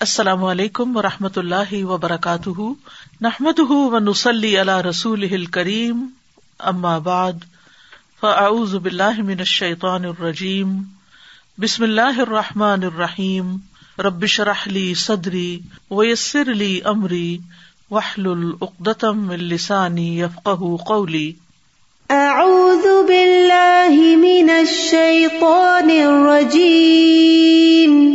السلام علیکم و رحمۃ اللہ وبرکاتہ۔ نحمد و نسلی اللہ رسول کریم بعد، فاعوذ باللہ من الشیطان الرجیم۔ بسم اللہ الرحمٰن الرحیم۔ ربش رحلی صدری ویسر علی عمری وحل العقدم السانی یفق قولی۔ اعوذ باللہ من الشیطان الرجیم۔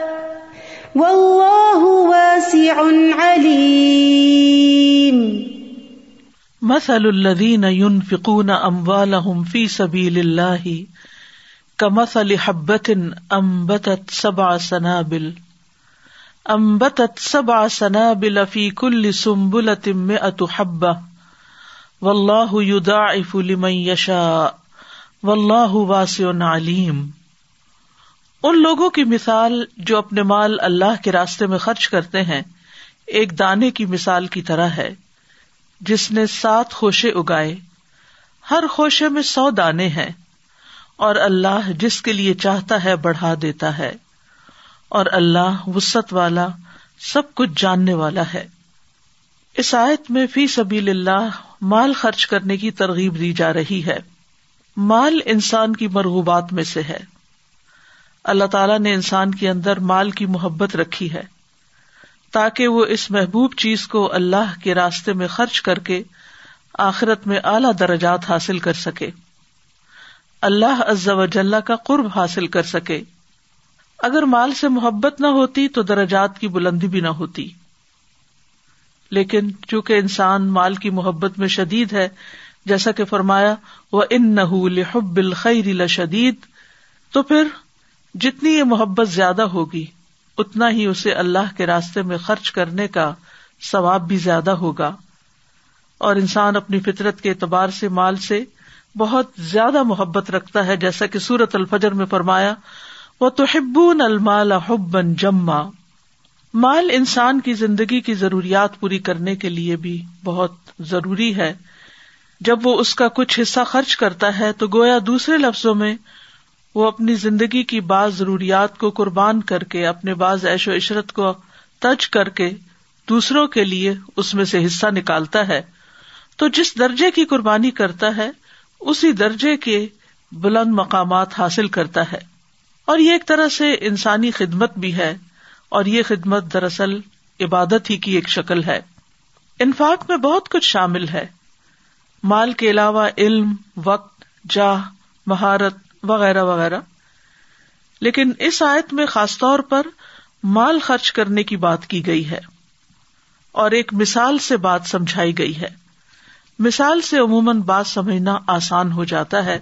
واللہ واسع علیم۔ مثل الذين ينفقون اموالهم في سبيل الله كمثل حبة انبتت سبع سنابل۔ انبتت سبع سنابل في كل سنبلة مئة حبة والله يضاعف لمن يشاء والله واسع عليم ان لوگوں کی مثال جو اپنے مال اللہ کے راستے میں خرچ کرتے ہیں، ایک دانے کی مثال کی طرح ہے، جس نے سات خوشے اگائے۔ ہر خوشے میں سو دانے ہیں، اور اللہ جس کے لیے چاہتا ہے بڑھا دیتا ہے۔ اور اللہ وسط والا، سب کچھ جاننے والا ہے۔ اس آیت میں فی سبیل اللہ مال خرچ کرنے کی ترغیب دی جا رہی ہے۔ مال انسان کی مرغوبات میں سے ہے۔ اللہ تعالیٰ نے انسان کے اندر مال کی محبت رکھی ہے تاکہ وہ اس محبوب چیز کو اللہ کے راستے میں خرچ کر کے آخرت میں اعلی درجات حاصل کر سکے۔ اللہ عز و جل کا قرب حاصل کر سکے۔ اگر مال سے محبت نہ ہوتی تو درجات کی بلندی بھی نہ ہوتی۔ لیکن چونکہ انسان مال کی محبت میں شدید ہے، جیسا کہ فرمایا وہ ان نہ خیر شدید تو پھر جتنی یہ محبت زیادہ ہوگی، اتنا ہی اسے اللہ کے راستے میں خرچ کرنے کا ثواب بھی زیادہ ہوگا۔ اور انسان اپنی فطرت کے اعتبار سے مال سے بہت زیادہ محبت رکھتا ہے، جیسا کہ سورت الفجر میں فرمایا وہ تو ہبون المال حبن جما۔ مال انسان کی زندگی کی ضروریات پوری کرنے کے لیے بھی بہت ضروری ہے۔ جب وہ اس کا کچھ حصہ خرچ کرتا ہے، تو گویا دوسرے لفظوں میں وہ اپنی زندگی کی بعض ضروریات کو قربان کر کے، اپنے بعض ایش و عشرت کو تج کر کے دوسروں کے لیے اس میں سے حصہ نکالتا ہے۔ تو جس درجے کی قربانی کرتا ہے، اسی درجے کے بلند مقامات حاصل کرتا ہے۔ اور یہ ایک طرح سے انسانی خدمت بھی ہے، اور یہ خدمت دراصل عبادت ہی کی ایک شکل ہے۔ انفاق میں بہت کچھ شامل ہے۔ مال کے علاوہ علم، وقت، جاہ، مہارت وغیرہ وغیرہ۔ لیکن اس آیت میں خاص طور پر مال خرچ کرنے کی بات کی گئی ہے اور ایک مثال سے بات سمجھائی گئی ہے۔ مثال سے عموماً بات سمجھنا آسان ہو جاتا ہے۔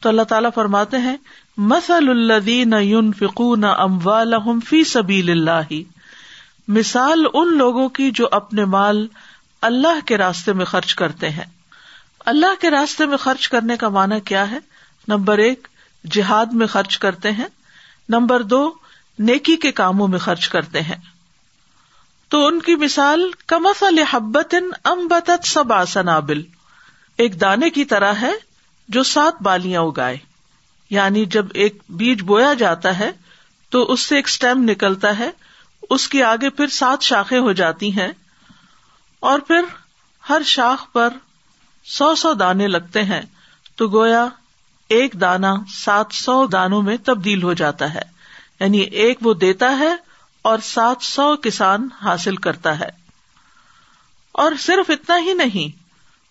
تو اللہ تعالیٰ فرماتے ہیں مسل الدین یون فکون اموال فی سبیل اللہ مثال ان لوگوں کی جو اپنے مال اللہ کے راستے میں خرچ کرتے ہیں۔ اللہ کے راستے میں خرچ کرنے کا معنی کیا ہے؟ نمبر ایک جہاد میں خرچ کرتے ہیں۔ نمبر دو، نیکی کے کاموں میں خرچ کرتے ہیں۔ تو ان کی مثال کمف الحبت امبت سب آسنابل ایک دانے کی طرح ہے جو سات بالیاں اگائے۔ یعنی جب ایک بیج بویا جاتا ہے، تو اس سے ایک اسٹیم نکلتا ہے۔ اس کے آگے پھر سات شاخیں ہو جاتی ہیں۔ اور پھر ہر شاخ پر سو سو دانے لگتے ہیں۔ تو گویا ایک دانا سات سو دانوں میں تبدیل ہو جاتا ہے۔ یعنی ایک وہ دیتا ہے اور سات سو کسان حاصل کرتا ہے۔ اور صرف اتنا ہی نہیں،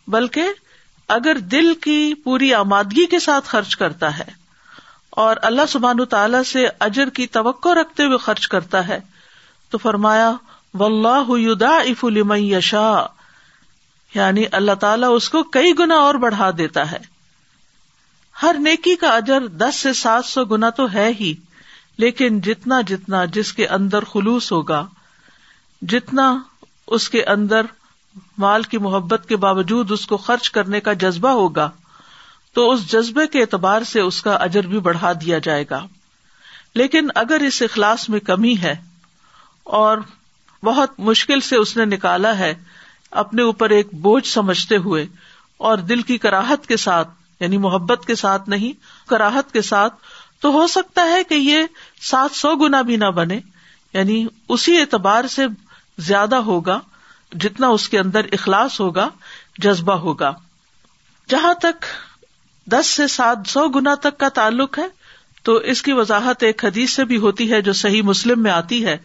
بلکہ اگر دل کی پوری آمادگی کے ساتھ خرچ کرتا ہے اور اللہ سبحان تعالی سے اجر کی توقع رکھتے ہوئے خرچ کرتا ہے، تو فرمایا و اللہ اف یشا یعنی اللہ تعالیٰ اس کو کئی گنا اور بڑھا دیتا ہے۔ ہر نیکی کا اجر دس سے سات سو گنا تو ہے ہی، لیکن جتنا جتنا جس کے اندر خلوص ہوگا، جتنا اس کے اندر مال کی محبت کے باوجود اس کو خرچ کرنے کا جذبہ ہوگا، تو اس جذبے کے اعتبار سے اس کا اجر بھی بڑھا دیا جائے گا۔ لیکن اگر اس اخلاص میں کمی ہے اور بہت مشکل سے اس نے نکالا ہے اپنے اوپر ایک بوجھ سمجھتے ہوئے اور دل کی کراہت کے ساتھ یعنی محبت کے ساتھ نہیں، کراہت کے ساتھ، تو ہو سکتا ہے کہ یہ سات سو گنا بھی نہ بنے۔ یعنی اسی اعتبار سے زیادہ ہوگا، جتنا اس کے اندر اخلاص ہوگا، جذبہ ہوگا۔ جہاں تک دس سے سات سو گنا تک کا تعلق ہے، تو اس کی وضاحت ایک حدیث سے بھی ہوتی ہے جو صحیح مسلم میں آتی ہے۔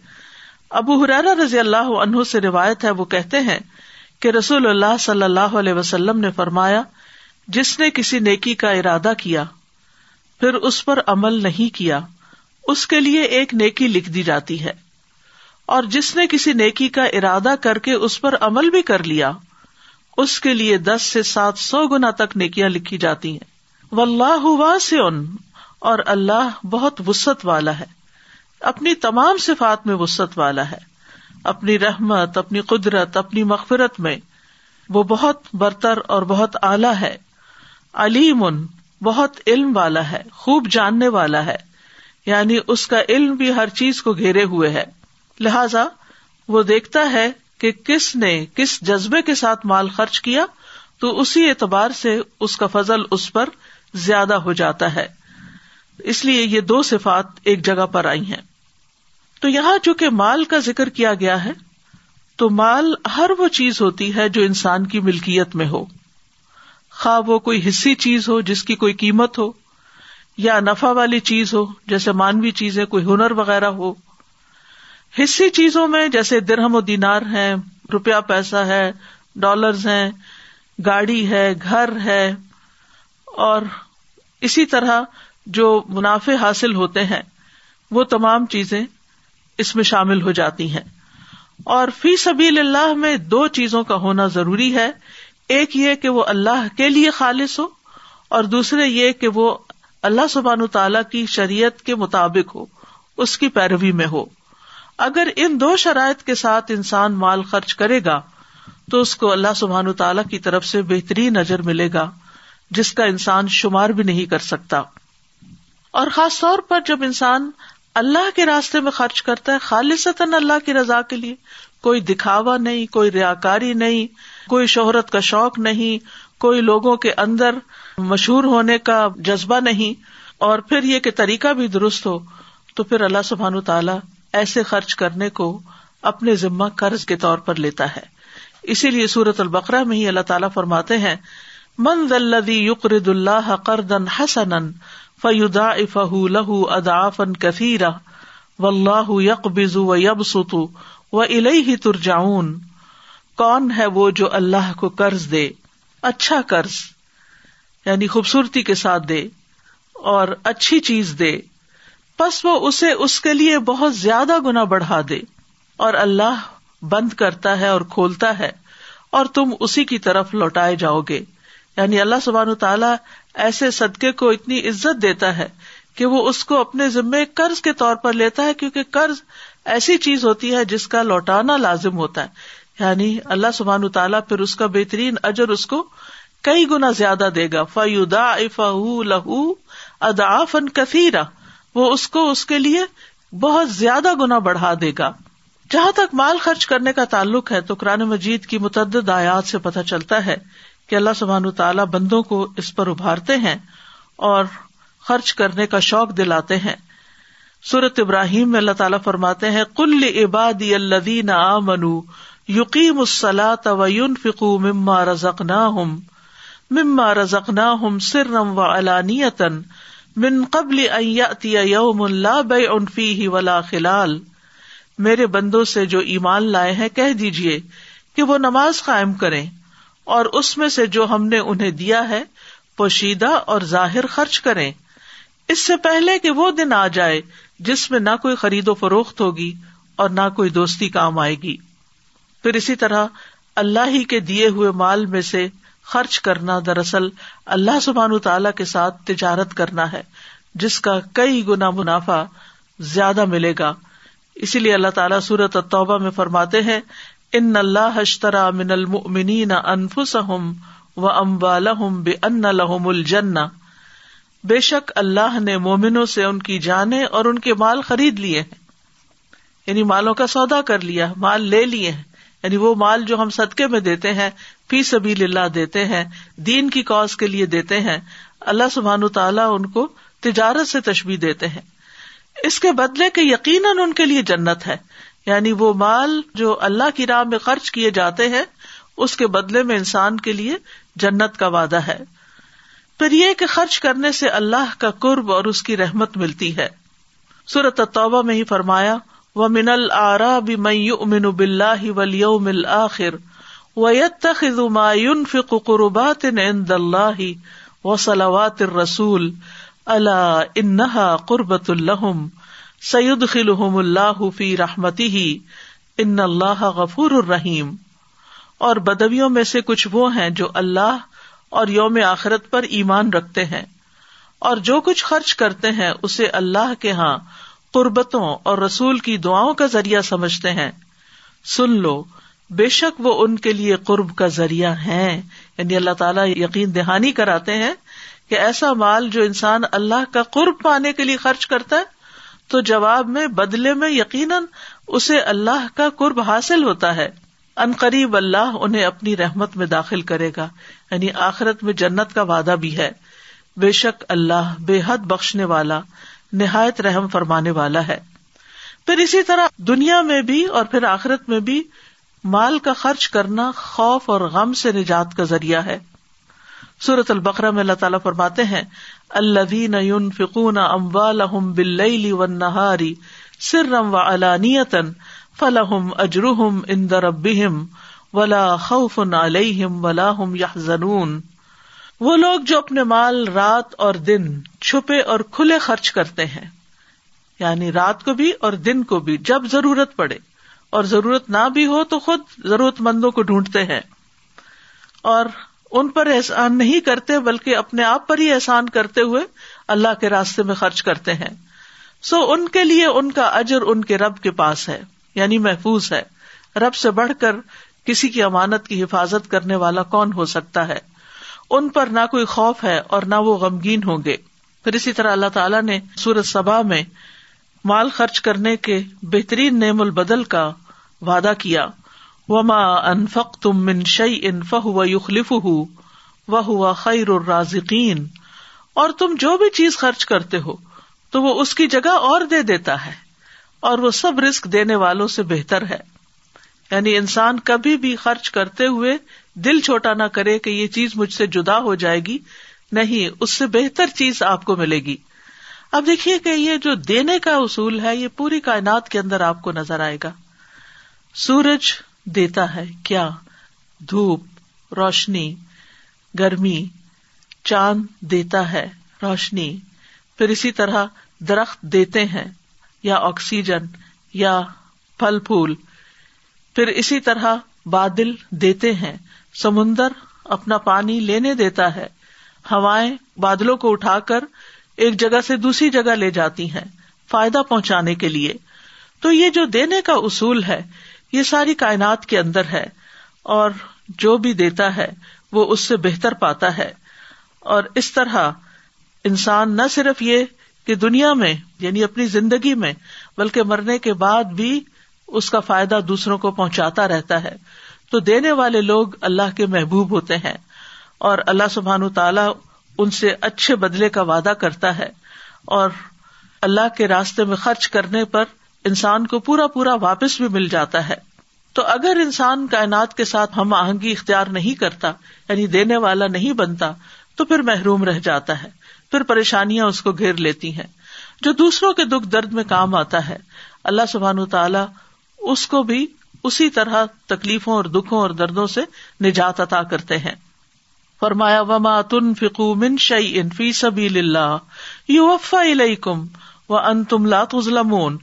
ابو حرارا رضی اللہ عنہ سے روایت ہے، وہ کہتے ہیں کہ رسول اللہ صلی اللہ علیہ وسلم نے فرمایا جس نے کسی نیکی کا ارادہ کیا، پھر اس پر عمل نہیں کیا، اس کے لیے ایک نیکی لکھ دی جاتی ہے۔ اور جس نے کسی نیکی کا ارادہ کر کے اس پر عمل بھی کر لیا، اس کے لیے دس سے سات سو گنا تک نیکیاں لکھی جاتی ہیں۔ و اللہ اور اللہ بہت وسط والا ہے۔ اپنی تمام صفات میں وسط والا ہے۔ اپنی رحمت، اپنی قدرت، اپنی مغفرت میں وہ بہت برتر اور بہت اعلی ہے۔ علیم بہت علم والا ہے، خوب جاننے والا ہے۔ یعنی اس کا علم بھی ہر چیز کو گھیرے ہوئے ہے۔ لہذا وہ دیکھتا ہے کہ کس نے کس جذبے کے ساتھ مال خرچ کیا، تو اسی اعتبار سے اس کا فضل اس پر زیادہ ہو جاتا ہے۔ اس لیے یہ دو صفات ایک جگہ پر آئی ہیں۔ تو یہاں چونکہ مال کا ذکر کیا گیا ہے، تو مال ہر وہ چیز ہوتی ہے جو انسان کی ملکیت میں ہو۔ خواہ وہ کوئی حصی چیز ہو جس کی کوئی قیمت ہو، یا نفع والی چیز ہو، جیسے مانوی چیزیں، کوئی ہنر وغیرہ ہو۔ حصی چیزوں میں جیسے درہم و دینار ہے روپیہ پیسہ ہے، ڈالرز ہیں، گاڑی ہے، گھر ہے، اور اسی طرح جو منافع حاصل ہوتے ہیں، وہ تمام چیزیں اس میں شامل ہو جاتی ہیں۔ اور فی سبیل اللہ میں دو چیزوں کا ہونا ضروری ہے۔ ایک یہ کہ وہ اللہ کے لیے خالص ہو اور دوسرے یہ کہ وہ اللہ سبحان تعالی کی شریعت کے مطابق ہو، اس کی پیروی میں ہو۔ اگر ان دو شرائط کے ساتھ انسان مال خرچ کرے گا، تو اس کو اللہ سبحان تعالی کی طرف سے بہترین نظر ملے گا، جس کا انسان شمار بھی نہیں کر سکتا۔ اور خاص طور پر جب انسان اللہ کے راستے میں خرچ کرتا ہے، خالصتاً اللہ کی رضا کے لیے کوئی دکھاوا نہیں، کوئی ریا کاری نہیں، کوئی شہرت کا شوق نہیں، کوئی لوگوں کے اندر مشہور ہونے کا جذبہ نہیں۔ اور پھر یہ کہ طریقہ بھی درست ہو، تو پھر اللہ سبحان تعالیٰ ایسے خرچ کرنے کو اپنے ذمہ قرض کے طور پر لیتا ہے۔ اسی لیے سورت البقرا میں ہی اللہ تعالیٰ فرماتے ہیں، من ذلدی یقرد اللہ قردن حسن فیدا افہ لہ ادافن کثیرا و اللہ یق بزو و یب ستو و الہ ترجاؤن کون ہے وہ جو اللہ کو قرض دے اچھا قرض یعنی خوبصورتی کے ساتھ دے اور اچھی چیز دے بس وہ اسے اس کے لیے بہت زیادہ گنا بڑھا دے اور اللہ بند کرتا ہے اور کھولتا ہے اور تم اسی کی طرف لوٹائے جاؤ گے۔ یعنی اللہ سبحان تعالیٰ ایسے صدقے کو اتنی عزت دیتا ہے کہ وہ اس کو اپنے ذمے قرض کے طور پر لیتا ہے، کیونکہ قرض ایسی چیز ہوتی ہے جس کا لوٹانا لازم ہوتا ہے۔ یعنی اللہ سبحان تعالیٰ پھر اس کا بہترین اجر اس کو کئی گنا زیادہ دے گا۔ فیودا لہو ادا فن کثیرا وہ اس کو اس کے لیے بہت زیادہ گنا بڑھا دے گا۔ جہاں تک مال خرچ کرنے کا تعلق ہے، تو قرآن مجید کی متعدد آیات سے پتہ چلتا ہے کہ اللہ سبحان تعالیٰ بندوں کو اس پر ابھارتے ہیں اور خرچ کرنے کا شوق دلاتے ہیں۔ سورت ابراہیم میں اللہ تعالیٰ فرماتے ہیں کل عبادی الدین آ منو یقیم فکو مما رزق نہ ہم مما رزق نہ ہم سرم و علانیتن من قبل یوم اللہ بے انفی ہی ولا خلال۔ میرے بندوں سے جو ایمان لائے ہیں، کہہ دیجیے کہ وہ نماز قائم کریں اور اس میں سے جو ہم نے انہیں دیا ہے، پوشیدہ اور ظاہر خرچ کریں۔ اس سے پہلے کہ وہ دن آ جائے جس میں نہ کوئی خرید و فروخت ہوگی اور نہ کوئی دوستی کام آئے گی۔ پھر اسی طرح اللہ ہی کے دیے ہوئے مال میں سے خرچ کرنا دراصل اللہ سبحان تعالی کے ساتھ تجارت کرنا ہے، جس کا کئی گنا منافع زیادہ ملے گا۔ اسی لیے اللہ تعالیٰ سورت التوبہ میں فرماتے ہیں، ان اللہ اشترا من المؤمنین انفسهم و اموالهم بان لهم الجنہ۔ بے شک اللہ نے مومنوں سے ان کی جانے اور ان کے مال خرید لیے ہیں۔ یعنی مالوں کا سودا کر لیا، مال لے لیے ہیں۔ یعنی وہ مال جو ہم صدقے میں دیتے ہیں، فی سبیل اللہ دیتے ہیں، دین کی کاز کے لیے دیتے ہیں۔ اللہ سبحان تعالیٰ ان کو تجارت سے تشبیح دیتے ہیں۔ اس کے بدلے کے یقیناً ان کے لیے جنت ہے۔ یعنی وہ مال جو اللہ کی راہ میں خرچ کیے جاتے ہیں، اس کے بدلے میں انسان کے لیے جنت کا وعدہ ہے۔ پھر یہ کہ خرچ کرنے سے اللہ کا قرب اور اس کی رحمت ملتی ہے۔ سورت توبہ میں ہی فرمایا و من العرا بھی امن بلّہ ولیوم الآخر ويتخذ ما ينفق قربات عند الله وصلوات الرسول الا انها قربت لهم سيدخلهم الله في رحمته ان اللہ غفور الرحیم اور بدویوں میں سے کچھ وہ ہیں جو اللہ اور یوم آخرت پر ایمان رکھتے ہیں اور جو کچھ خرچ کرتے ہیں اسے اللہ کے ہاں قربتوں اور رسول کی دعاؤں کا ذریعہ سمجھتے ہیں۔ سن لو، بے شک وہ ان کے لیے قرب کا ذریعہ ہے یعنی اللہ تعالیٰ یقین دہانی کراتے ہیں کہ ایسا مال جو انسان اللہ کا قرب پانے کے لیے خرچ کرتا ہے، تو جواب میں، بدلے میں یقیناً اسے اللہ کا قرب حاصل ہوتا ہے۔ ان قریب اللہ انہیں اپنی رحمت میں داخل کرے گا۔ یعنی آخرت میں جنت کا وعدہ بھی ہے، بے شک اللہ بے حد بخشنے والا، نہایت رحم فرمانے والا ہے۔ پھر اسی طرح دنیا میں بھی اور پھر آخرت میں بھی مال کا خرچ کرنا خوف اور غم سے نجات کا ذریعہ ہے۔ سورت البقرا میں اللہ تعالیٰ فرماتے ہیں اللہ فکون اموال بل و نہاری سرم و علانیتن فلحم اجرحم اندر ابہم ولا خوف علیہم ولا ہم یا وہ لوگ جو اپنے مال رات اور دن چھپے اور کھلے خرچ کرتے ہیں۔ یعنی رات کو بھی اور دن کو بھی، جب ضرورت پڑے۔ اور ضرورت نہ بھی ہو تو خود ضرورت مندوں کو ڈھونڈتے ہیں۔ اور ان پر احسان نہیں کرتے، بلکہ اپنے آپ پر ہی احسان کرتے ہوئے اللہ کے راستے میں خرچ کرتے ہیں۔ سو ان کے لیے ان کا اجر ان کے رب کے پاس ہے یعنی محفوظ ہے۔ رب سے بڑھ کر کسی کی امانت کی حفاظت کرنے والا کون ہو سکتا ہے؟ ان پر نہ کوئی خوف ہے اور نہ وہ غمگین ہوں گے۔ پھر اسی طرح اللہ تعالیٰ نے سورت سبا میں مال خرچ کرنے کے بہترین نعم البدل کا وعدہ کیا۔ وما انفق تم من شعی ان فہ و یخلف وہ ہوا خیر الرازقین اور تم جو بھی چیز خرچ کرتے ہو، تو وہ اس کی جگہ اور دے دیتا ہے اور وہ سب رسک دینے والوں سے بہتر ہے۔ یعنی انسان کبھی بھی خرچ کرتے ہوئے دل چھوٹا نہ کرے کہ یہ چیز مجھ سے جدا ہو جائے گی، نہیں، اس سے بہتر چیز آپ کو ملے گی۔ اب دیکھیے کہ یہ جو دینے کا اصول ہے، یہ پوری کائنات کے اندر آپ کو نظر آئے گا۔ سورج دیتا ہے کیا؟ دھوپ، روشنی، گرمی، چاند دیتا ہے روشنی۔ پھر اسی طرح درخت دیتے ہیں، یا آکسیجن، یا پھل پھول۔ پھر اسی طرح بادل دیتے ہیں، سمندر اپنا پانی لینے دیتا ہے۔ ہوائیں بادلوں کو اٹھا کر ایک جگہ سے دوسری جگہ لے جاتی ہیں فائدہ پہنچانے کے لیے۔ تو یہ جو دینے کا اصول ہے، یہ ساری کائنات کے اندر ہے اور جو بھی دیتا ہے، وہ اس سے بہتر پاتا ہے۔ اور اس طرح انسان نہ صرف یہ کہ دنیا میں یعنی اپنی زندگی میں، بلکہ مرنے کے بعد بھی اس کا فائدہ دوسروں کو پہنچاتا رہتا ہے۔ تو دینے والے لوگ اللہ کے محبوب ہوتے ہیں اور اللہ سبحان تعالیٰ ان سے اچھے بدلے کا وعدہ کرتا ہے اور اللہ کے راستے میں خرچ کرنے پر انسان کو پورا پورا واپس بھی مل جاتا ہے۔ تو اگر انسان کائنات کے ساتھ ہم آہنگی اختیار نہیں کرتا یعنی دینے والا نہیں بنتا، تو پھر محروم رہ جاتا ہے۔ پھر پریشانیاں اس کو گھیر لیتی ہیں۔ جو دوسروں کے دکھ درد میں کام آتا ہے، اللہ سبحان تعالیٰ اس کو بھی اسی طرح تکلیفوں اور دکھوں اور دردوں سے نجات عطا کرتے ہیں۔ فرمایا، وما تن فکو من شعی ان فی سبھی اللہ یو وفا کم و ان تم لاتمون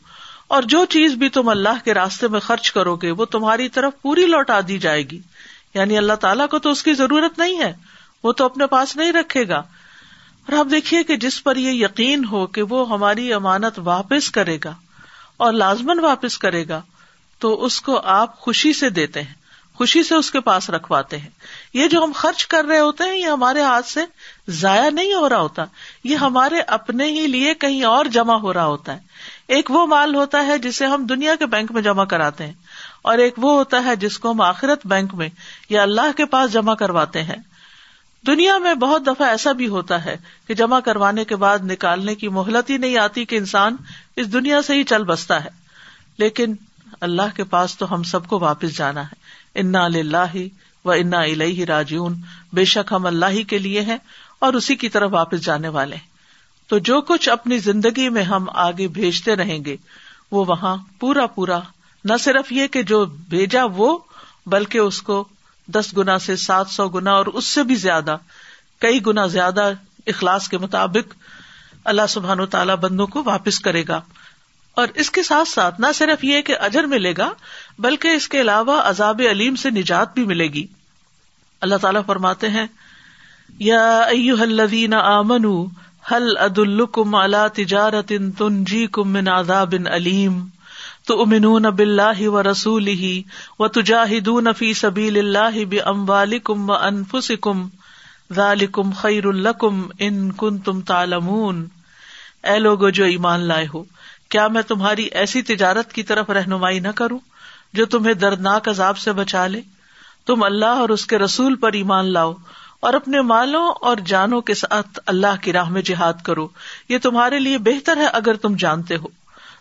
اور جو چیز بھی تم اللہ کے راستے میں خرچ کرو گے، وہ تمہاری طرف پوری لوٹا دی جائے گی۔ یعنی اللہ تعالیٰ کو تو اس کی ضرورت نہیں ہے، وہ تو اپنے پاس نہیں رکھے گا۔ اور آپ دیکھیے کہ جس پر یہ یقین ہو کہ وہ ہماری امانت واپس کرے گا اور لازمن واپس کرے گا تو اس کو آپ خوشی سے دیتے ہیں۔ خوشی سے اس کے پاس رکھواتے ہیں۔ یہ جو ہم خرچ کر رہے ہوتے ہیں، یہ ہمارے ہاتھ سے ضائع نہیں ہو رہا ہوتا۔ یہ ہمارے اپنے ہی لیے کہیں اور جمع ہو رہا ہوتا ہے۔ ایک وہ مال ہوتا ہے جسے ہم دنیا کے بینک میں جمع کراتے ہیں۔ اور ایک وہ ہوتا ہے جس کو ہم آخرت بینک میں یا اللہ کے پاس جمع کرواتے ہیں۔ دنیا میں بہت دفعہ ایسا بھی ہوتا ہے کہ جمع کروانے کے بعد نکالنے کی مہلت ہی نہیں آتی کہ انسان اس دنیا سے ہی چل بستا ہے۔ لیکن اللہ کے پاس تو ہم سب کو واپس جانا ہے۔ انا اللہ و انا الہ راجیون بے شک ہم اللہ ہی کے لیے ہیں اور اسی کی طرف واپس جانے والے تو جو کچھ اپنی زندگی میں ہم آگے بھیجتے رہیں گے، وہ وہاں پورا پورا نہ صرف یہ کہ جو بھیجا وہ، بلکہ اس کو دس گنا سے سات سو گنا اور اس سے بھی زیادہ، کئی گنا زیادہ اخلاص کے مطابق اللہ سبحان و تعالی بندوں کو واپس کرے گا۔ اور اس کے ساتھ ساتھ نہ صرف یہ کہ اجر ملے گا، بلکہ اس کے علاوہ عذاب علیم سے نجات بھی ملے گی۔ اللہ تعالیٰ فرماتے ہیں، یا الذین آمنوا حل عد الکم اللہ تجارت تنجی کم من عذاب علیم۔ تو امنون اب اللہ و رسول و تجاہدون فی سبیل اللہ باموالکم و انفسکم۔ ذالکم خیر الکم ان کنتم تعلمون۔ اے لوگو جو ایمان لائے ہو کیا میں تمہاری ایسی تجارت کی طرف رہنمائی نہ کروں جو تمہیں دردناک عذاب سے بچا لے؟ تم اللہ اور اس کے رسول پر ایمان لاؤ اور اپنے مالوں اور جانوں کے ساتھ اللہ کی راہ میں جہاد کرو۔ یہ تمہارے لیے بہتر ہے اگر تم جانتے ہو۔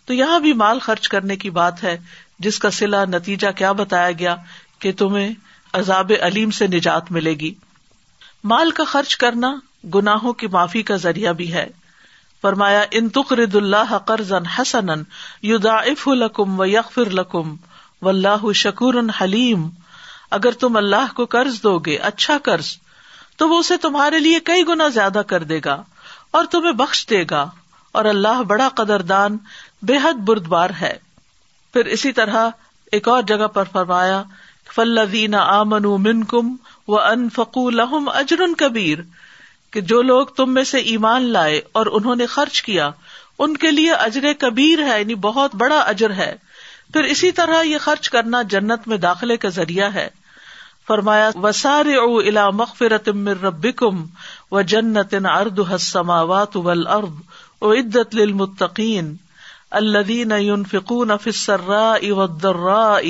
تو یہاں بھی مال خرچ کرنے کی بات ہے، جس کا سلا نتیجہ کیا بتایا گیا کہ تمہیں عذاب علیم سے نجات ملے گی۔ مال کا خرچ کرنا گناہوں کی معافی کا ذریعہ بھی ہے۔ فرمایا، ان تقرد اللہ قرض حسن یداف لکم و یغفر لکم و اللہ شکور حلیم۔ اگر تم اللہ کو قرض دو گے اچھا قرض، تو وہ اسے تمہارے لیے کئی گنا زیادہ کر دے گا اور تمہیں بخش دے گا۔ اور اللہ بڑا قدر دان بے حد بردبار ہے۔ پھر اسی طرح ایک اور جگہ پر فرمایا فلدین آمن من کم و ان فکو لہم اجرن کبیر۔ کہ جو لوگ تم میں سے ایمان لائے اور انہوں نے خرچ کیا، ان کے لیے اجر کبیر ہے یعنی بہت بڑا اجر ہے۔ پھر اسی طرح یہ خرچ کرنا جنت میں داخلے کا ذریعہ ہے۔ فرمایا وسار او الا مغفرت من ربکم و جنت ارد السماوات والارض او عدت للمتقین الذین ينفقون فی السراء والضراء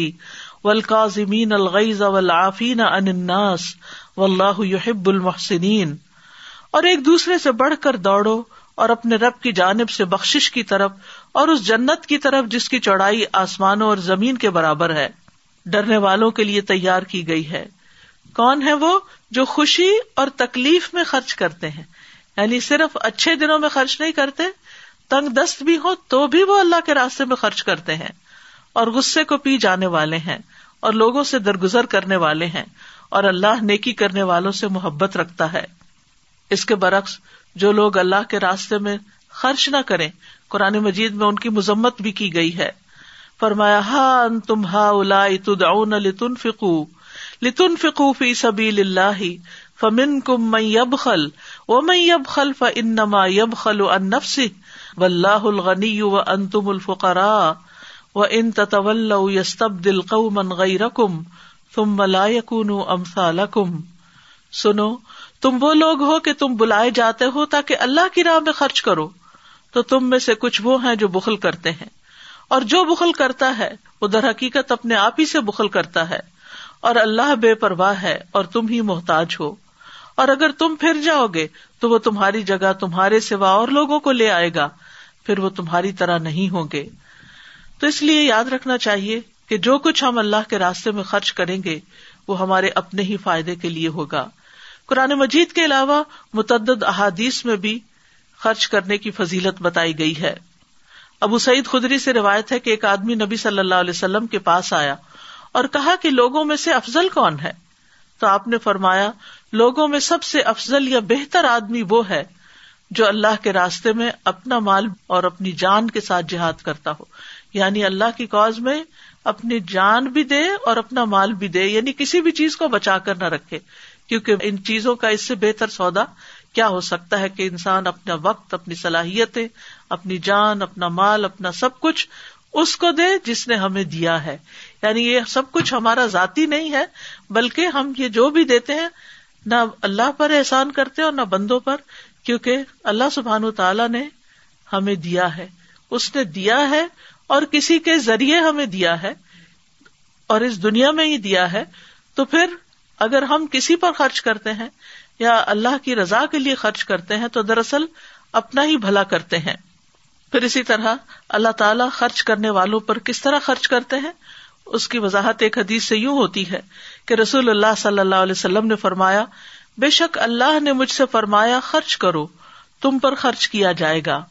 والکاظمین الغیظ والعافین عن الناس واللہ يحب المحسنین اور ایک دوسرے سے بڑھ کر دوڑو اور اپنے رب کی جانب سے بخش کی طرف اور اس جنت کی طرف جس کی چوڑائی آسمانوں اور زمین کے برابر ہے، ڈرنے والوں کے لیے تیار کی گئی ہے۔ کون ہے وہ جو خوشی اور تکلیف میں خرچ کرتے ہیں؟ یعنی صرف اچھے دنوں میں خرچ نہیں کرتے، تنگ دست بھی ہو تو بھی وہ اللہ کے راستے میں خرچ کرتے ہیں۔ اور غصے کو پی جانے والے ہیں اور لوگوں سے درگزر کرنے والے ہیں اور اللہ نیکی کرنے والوں سے محبت رکھتا ہے۔ اس کے برعکس جو لوگ اللہ کے راستے میں خرچ نہ کریں، قرآن مجید میں ان کی مذمت بھی کی گئی ہے۔ فرمایا، ہا ان تم ہا الا تدعون لتن فکو لتن فکو فی سبیل اللہ فمن کم میں یب خل و میں یب خل ف انما یب خل ان نفسی و اللہ الغنی و ان تم الفقرا و ان تطول یستبدل قوما غیرکم ثم لا یکونوا امثالکم۔ سنو تم وہ لوگ ہو کہ تم بلائے جاتے ہو تاکہ اللہ کی راہ میں خرچ کرو، تو تم میں سے کچھ وہ ہیں جو بخل کرتے ہیں۔ اور جو بخل کرتا ہے، وہ در حقیقت اپنے آپ ہی سے بخل کرتا ہے۔ اور اللہ بے پرواہ ہے اور تم ہی محتاج ہو۔ اور اگر تم پھر جاؤ گے، تو وہ تمہاری جگہ تمہارے سوا اور لوگوں کو لے آئے گا، پھر وہ تمہاری طرح نہیں ہوں گے۔ تو اس لیے یاد رکھنا چاہیے کہ جو کچھ ہم اللہ کے راستے میں خرچ کریں گے، وہ ہمارے اپنے ہی فائدے کے لیے ہوگا۔ قرآن مجید کے علاوہ متعدد احادیث میں بھی خرچ کرنے کی فضیلت بتائی گئی ہے۔ ابو سعید خدری سے روایت ہے کہ ایک آدمی نبی صلی اللہ علیہ وسلم کے پاس آیا اور کہا کہ لوگوں میں سے افضل کون ہے؟ تو آپ نے فرمایا، لوگوں میں سب سے افضل یا بہتر آدمی وہ ہے جو اللہ کے راستے میں اپنا مال اور اپنی جان کے ساتھ جہاد کرتا ہو۔ یعنی اللہ کی کاز میں اپنی جان بھی دے اور اپنا مال بھی دے یعنی کسی بھی چیز کو بچا کر نہ رکھے۔ کیونکہ ان چیزوں کا اس سے بہتر سودا کیا ہو سکتا ہے کہ انسان اپنا وقت، اپنی صلاحیتیں، اپنی جان، اپنا مال، اپنا سب کچھ اس کو دے جس نے ہمیں دیا ہے۔ یعنی یہ سب کچھ ہمارا ذاتی نہیں ہے، بلکہ ہم یہ جو بھی دیتے ہیں، نہ اللہ پر احسان کرتے اور نہ بندوں پر، کیونکہ اللہ سبحان تعالیٰ نے ہمیں دیا ہے۔ اس نے دیا ہے اور کسی کے ذریعے ہمیں دیا ہے اور اس دنیا میں ہی دیا ہے۔ تو پھر اگر ہم کسی پر خرچ کرتے ہیں یا اللہ کی رضا کے لیے خرچ کرتے ہیں تو دراصل اپنا ہی بھلا کرتے ہیں۔ پھر اسی طرح اللہ تعالیٰ خرچ کرنے والوں پر کس طرح خرچ کرتے ہیں؟ اس کی وضاحت ایک حدیث سے یوں ہوتی ہے کہ رسول اللہ صلی اللہ علیہ وسلم نے فرمایا، بے شک اللہ نے مجھ سے فرمایا، خرچ کرو، تم پر خرچ کیا جائے گا۔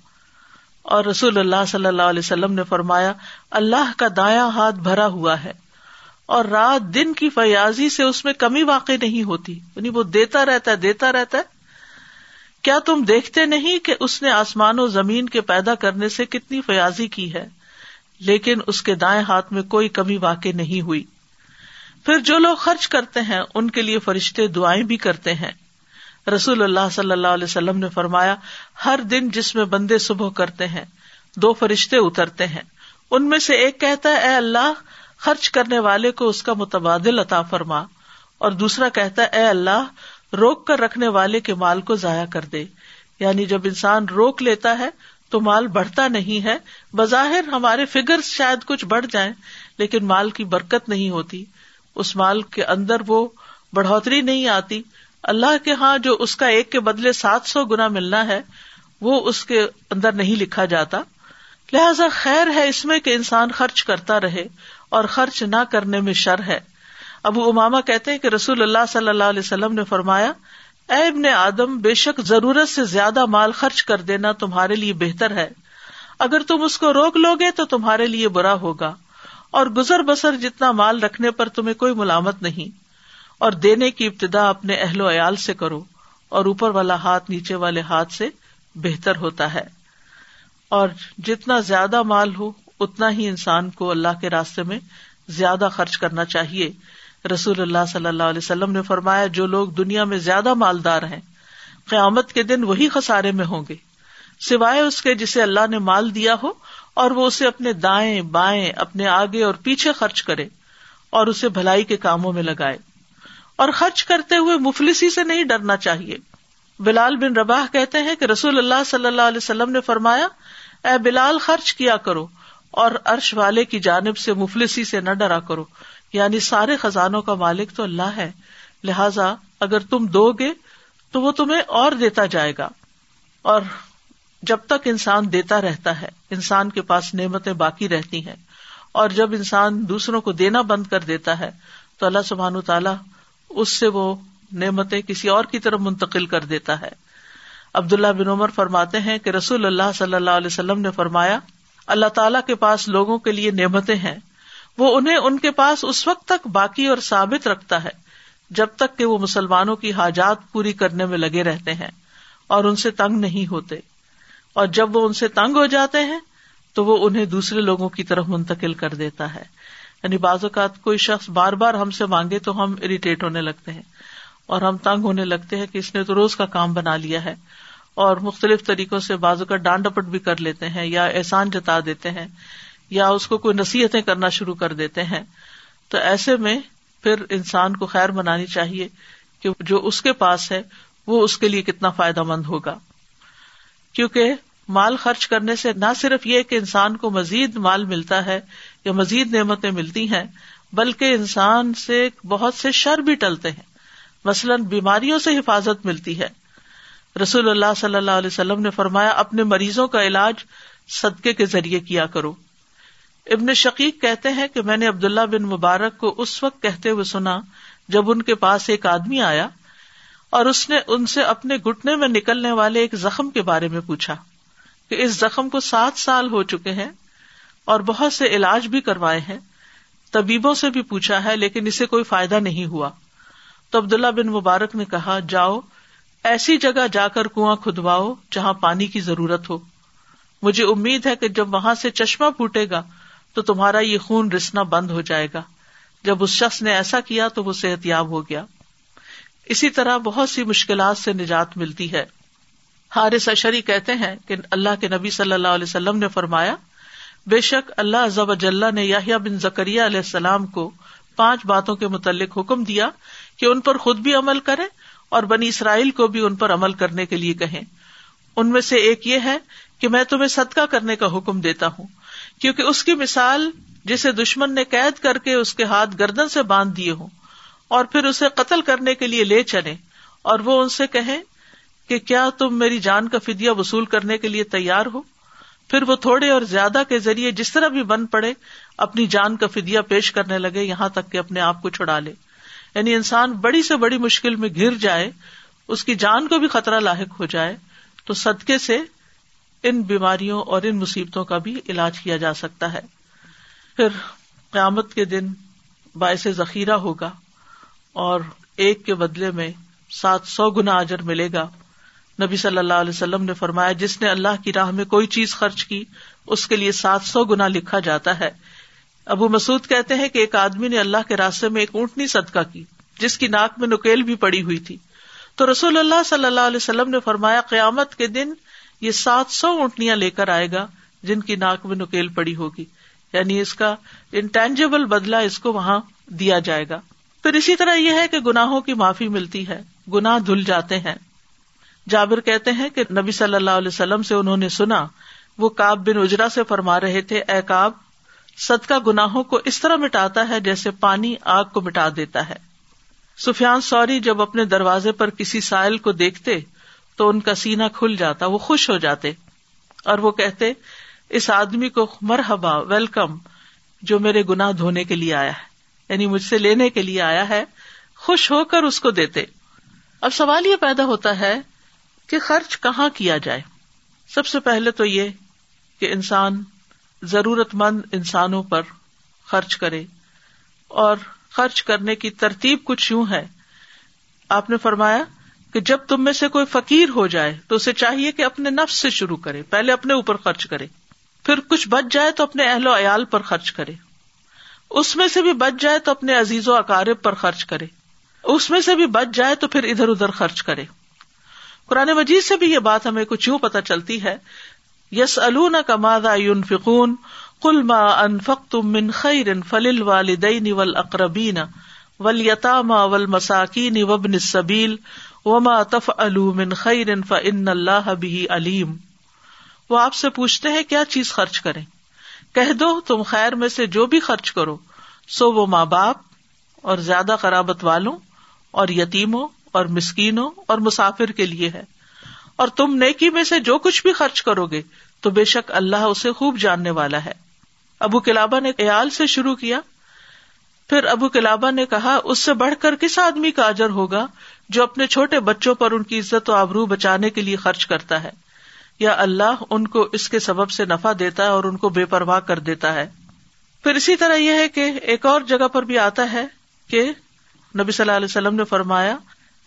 اور رسول اللہ صلی اللہ علیہ وسلم نے فرمایا، اللہ کا دایا ہاتھ بھرا ہوا ہے۔ اور رات دن کی فیاضی سے اس میں کمی واقع نہیں ہوتی۔ یعنی وہ دیتا رہتا ہے، دیتا رہتا ہے۔ کیا تم دیکھتے نہیں کہ اس نے آسمان و زمین کے پیدا کرنے سے کتنی فیاضی کی ہے؟ لیکن اس کے دائیں ہاتھ میں کوئی کمی واقع نہیں ہوئی۔ پھر جو لوگ خرچ کرتے ہیں، ان کے لیے فرشتے دعائیں بھی کرتے ہیں۔ رسول اللہ صلی اللہ علیہ وسلم نے فرمایا، ہر دن جس میں بندے صبح کرتے ہیں، دو فرشتے اترتے ہیں۔ ان میں سے ایک کہتا ہے، اے اللہ خرچ کرنے والے کو اس کا متبادل عطا فرما اور دوسرا کہتا ہے، اے اللہ، روک کر رکھنے والے کے مال کو ضائع کر دے۔ یعنی جب انسان روک لیتا ہے تو مال بڑھتا نہیں ہے۔ بظاہر ہمارے فگر شاید کچھ بڑھ جائیں، لیکن مال کی برکت نہیں ہوتی۔ اس مال کے اندر وہ بڑھوتری نہیں آتی۔ اللہ کے ہاں جو اس کا ایک کے بدلے سات سو گنا ملنا ہے، وہ اس کے اندر نہیں لکھا جاتا۔ لہذا خیر ہے اس میں کہ انسان خرچ کرتا رہے۔ اور خرچ نہ کرنے میں شر ہے۔ ابو اماما کہتے ہیں کہ رسول اللہ صلی اللہ علیہ وسلم نے فرمایا، اے ابن آدم، بے شک ضرورت سے زیادہ مال خرچ کر دینا تمہارے لیے بہتر ہے۔ اگر تم اس کو روک لو گے تو تمہارے لیے برا ہوگا۔ اور گزر بسر جتنا مال رکھنے پر تمہیں کوئی ملامت نہیں۔ اور دینے کی ابتدا اپنے اہل و عیال سے کرو۔ اور اوپر والا ہاتھ نیچے والے ہاتھ سے بہتر ہوتا ہے۔ اور جتنا زیادہ مال ہو اتنا ہی انسان کو اللہ کے راستے میں زیادہ خرچ کرنا چاہیے۔ رسول اللہ صلی اللہ علیہ وسلم نے فرمایا، جو لوگ دنیا میں زیادہ مالدار ہیں، قیامت کے دن وہی خسارے میں ہوں گے۔ سوائے اس کے جسے اللہ نے مال دیا ہو، اور وہ اسے اپنے دائیں بائیں، اپنے آگے اور پیچھے خرچ کرے، اور اسے بھلائی کے کاموں میں لگائے۔ اور خرچ کرتے ہوئے مفلسی سے نہیں ڈرنا چاہیے۔ بلال بن رباح کہتے ہیں کہ رسول اللہ صلی اللہ علیہ وسلم نے فرمایا، اے بلال خرچ کیا کرو اور عرش والے کی جانب سے مفلسی سے نہ ڈرا کرو۔ یعنی سارے خزانوں کا مالک تو اللہ ہے۔ لہذا اگر تم دو گے تو وہ تمہیں اور دیتا جائے گا۔ اور جب تک انسان دیتا رہتا ہے، انسان کے پاس نعمتیں باقی رہتی ہیں۔ اور جب انسان دوسروں کو دینا بند کر دیتا ہے، تو اللہ سبحان تعالیٰ اس سے وہ نعمتیں کسی اور کی طرف منتقل کر دیتا ہے۔ عبداللہ بن عمر فرماتے ہیں کہ رسول اللہ صلی اللہ علیہ وسلم نے فرمایا اللہ تعالیٰ کے پاس لوگوں کے لیے نعمتیں ہیں، وہ انہیں ان کے پاس اس وقت تک باقی اور ثابت رکھتا ہے، جب تک کہ وہ مسلمانوں کی حاجات پوری کرنے میں لگے رہتے ہیں اور ان سے تنگ نہیں ہوتے۔ اور جب وہ ان سے تنگ ہو جاتے ہیں، تو وہ انہیں دوسرے لوگوں کی طرف منتقل کر دیتا ہے۔ یعنی بعض اوقات کوئی شخص بار بار ہم سے مانگے تو ہم اریٹیٹ ہونے لگتے ہیں اور ہم تنگ ہونے لگتے ہیں کہ اس نے تو روز کا کام بنا لیا ہے۔ اور مختلف طریقوں سے بازو کا ڈانڈ ڈپٹ بھی کر لیتے ہیں یا احسان جتا دیتے ہیں یا اس کو کوئی نصیحتیں کرنا شروع کر دیتے ہیں۔ تو ایسے میں پھر انسان کو خیر منانی چاہیے کہ جو اس کے پاس ہے، وہ اس کے لیے کتنا فائدہ مند ہوگا۔ کیونکہ مال خرچ کرنے سے نہ صرف یہ کہ انسان کو مزید مال ملتا ہے یا مزید نعمتیں ملتی ہیں، بلکہ انسان سے بہت سے شر بھی ٹلتے ہیں۔ مثلاً بیماریوں سے حفاظت ملتی ہے۔ رسول اللہ صلی اللہ علیہ وسلم نے فرمایا، اپنے مریضوں کا علاج صدقے کے ذریعے کیا کرو۔ ابن شقیق کہتے ہیں کہ میں نے عبداللہ بن مبارک کو اس وقت کہتے ہوئے سنا جب ان کے پاس ایک آدمی آیا اور اس نے ان سے اپنے گٹنے میں نکلنے والے ایک زخم کے بارے میں پوچھا کہ اس زخم کو سات سال ہو چکے ہیں اور بہت سے علاج بھی کروائے ہیں۔ طبیبوں سے بھی پوچھا ہے، لیکن اسے کوئی فائدہ نہیں ہوا۔ تو عبداللہ بن مبارک نے کہا، جاؤ ایسی جگہ جا کر کنواں کھدواؤ جہاں پانی کی ضرورت ہو۔ مجھے امید ہے کہ جب وہاں سے چشمہ پھوٹے گا تو تمہارا یہ خون رسنا بند ہو جائے گا۔ جب اس شخص نے ایسا کیا تو وہ صحت یاب ہو گیا۔ اسی طرح بہت سی مشکلات سے نجات ملتی ہے۔ حارث اشری کہتے ہیں کہ اللہ کے نبی صلی اللہ علیہ وسلم نے فرمایا، بے شک اللہ ضب اجلّہ نے یاہیا بن زکریہ علیہ السلام کو پانچ باتوں کے متعلق حکم دیا کہ ان پر خود بھی عمل کرے اور بنی اسرائیل کو بھی ان پر عمل کرنے کے لیے کہیں۔ ان میں سے ایک یہ ہے کہ میں تمہیں صدقہ کرنے کا حکم دیتا ہوں، کیونکہ اس کی مثال جسے دشمن نے قید کر کے اس کے ہاتھ گردن سے باندھ دیے ہوں، اور پھر اسے قتل کرنے کے لیے لے چلے اور وہ ان سے کہیں کہ کیا تم میری جان کا فدیہ وصول کرنے کے لیے تیار ہو؟ پھر وہ تھوڑے اور زیادہ کے ذریعے جس طرح بھی بن پڑے، اپنی جان کا فدیہ پیش کرنے لگے، یہاں تک کہ اپنے آپ کو چھڑا لے۔ یعنی انسان بڑی سے بڑی مشکل میں گر جائے، اس کی جان کو بھی خطرہ لاحق ہو جائے، تو صدقے سے ان بیماریوں اور ان مصیبتوں کا بھی علاج کیا جا سکتا ہے۔ پھر قیامت کے دن باعث ذخیرہ ہوگا اور ایک کے بدلے میں سات سو گنا اجر ملے گا۔ نبی صلی اللہ علیہ وسلم نے فرمایا، جس نے اللہ کی راہ میں کوئی چیز خرچ کی، اس کے لیے سات سو گنا لکھا جاتا ہے۔ ابو مسعد کہتے ہیں کہ ایک آدمی نے اللہ کے راستے میں ایک اونٹنی صدقہ کی، جس کی ناک میں نکیل بھی پڑی ہوئی تھی۔ تو رسول اللہ صلی اللہ علیہ وسلم نے فرمایا، قیامت کے دن یہ سات سو اونٹنیاں لے کر آئے گا جن کی ناک میں نکیل پڑی ہوگی۔ یعنی اس کا انٹینجیبل بدلا اس کو وہاں دیا جائے گا۔ پھر اسی طرح یہ ہے کہ گناہوں کی معافی ملتی ہے، گناہ دھل جاتے ہیں۔ جابر کہتے ہیں کہ نبی صلی اللہ علیہ وسلم سے انہوں نے سنا، وہ کاب بن اجرا سے فرما رہے تھے، اے کاب صدقہ گناہوں کو اس طرح مٹاتا ہے جیسے پانی آگ کو مٹا دیتا ہے۔ سفیان سوری جب اپنے دروازے پر کسی سائل کو دیکھتے تو ان کا سینا کھل جاتا، وہ خوش ہو جاتے اور وہ کہتے، اس آدمی کو مرحبا، ویلکم، جو میرے گناہ دھونے کے لیے آیا ہے یعنی مجھ سے لینے کے لیے آیا ہے، خوش ہو کر اس کو دیتے۔ اب سوال یہ پیدا ہوتا ہے کہ خرچ کہاں کیا جائے؟ سب سے پہلے تو یہ کہ انسان ضرورت مند انسانوں پر خرچ کرے۔ اور خرچ کرنے کی ترتیب کچھ یوں ہے۔ آپ نے فرمایا کہ جب تم میں سے کوئی فقیر ہو جائے تو اسے چاہیے کہ اپنے نفس سے شروع کرے، پہلے اپنے اوپر خرچ کرے، پھر کچھ بچ جائے تو اپنے اہل و عیال پر خرچ کرے۔ اس میں سے بھی بچ جائے تو اپنے عزیز و اقارب پر خرچ کرے۔ اس میں سے بھی بچ جائے تو پھر ادھر ادھر خرچ کرے۔ قرآن مجید سے بھی یہ بات ہمیں کچھ یوں پتہ چلتی ہے یس الدا یون فکون کل ما انفق تم من خیر فل والدین ول اقربین ول یتام ول مساکین وبن سبیل وما تف من خیر فن اللہ بھی علیم۔ وہ آپ سے پوچھتے ہیں کیا چیز خرچ کریں؟ کہہ دو تم خیر میں سے جو بھی خرچ کرو، سو وہ ماں باپ اور زیادہ قرابت والوں اور یتیموں اور مسکینوں اور مسافر کے لیے ہے۔ اور تم نیکی میں سے جو کچھ بھی خرچ کرو گے تو بے شک اللہ اسے خوب جاننے والا ہے۔ ابو کلابا نے ایال سے شروع کیا۔ پھر ابو کلابا نے کہا، اس سے بڑھ کر کس آدمی کا اجر ہوگا جو اپنے چھوٹے بچوں پر ان کی عزت و آبرو بچانے کے لیے خرچ کرتا ہے؟ یا اللہ ان کو اس کے سبب سے نفع دیتا ہے اور ان کو بے پرواہ کر دیتا ہے؟ پھر اسی طرح یہ ہے کہ ایک اور جگہ پر بھی آتا ہے کہ نبی صلی اللہ علیہ وسلم نے فرمایا،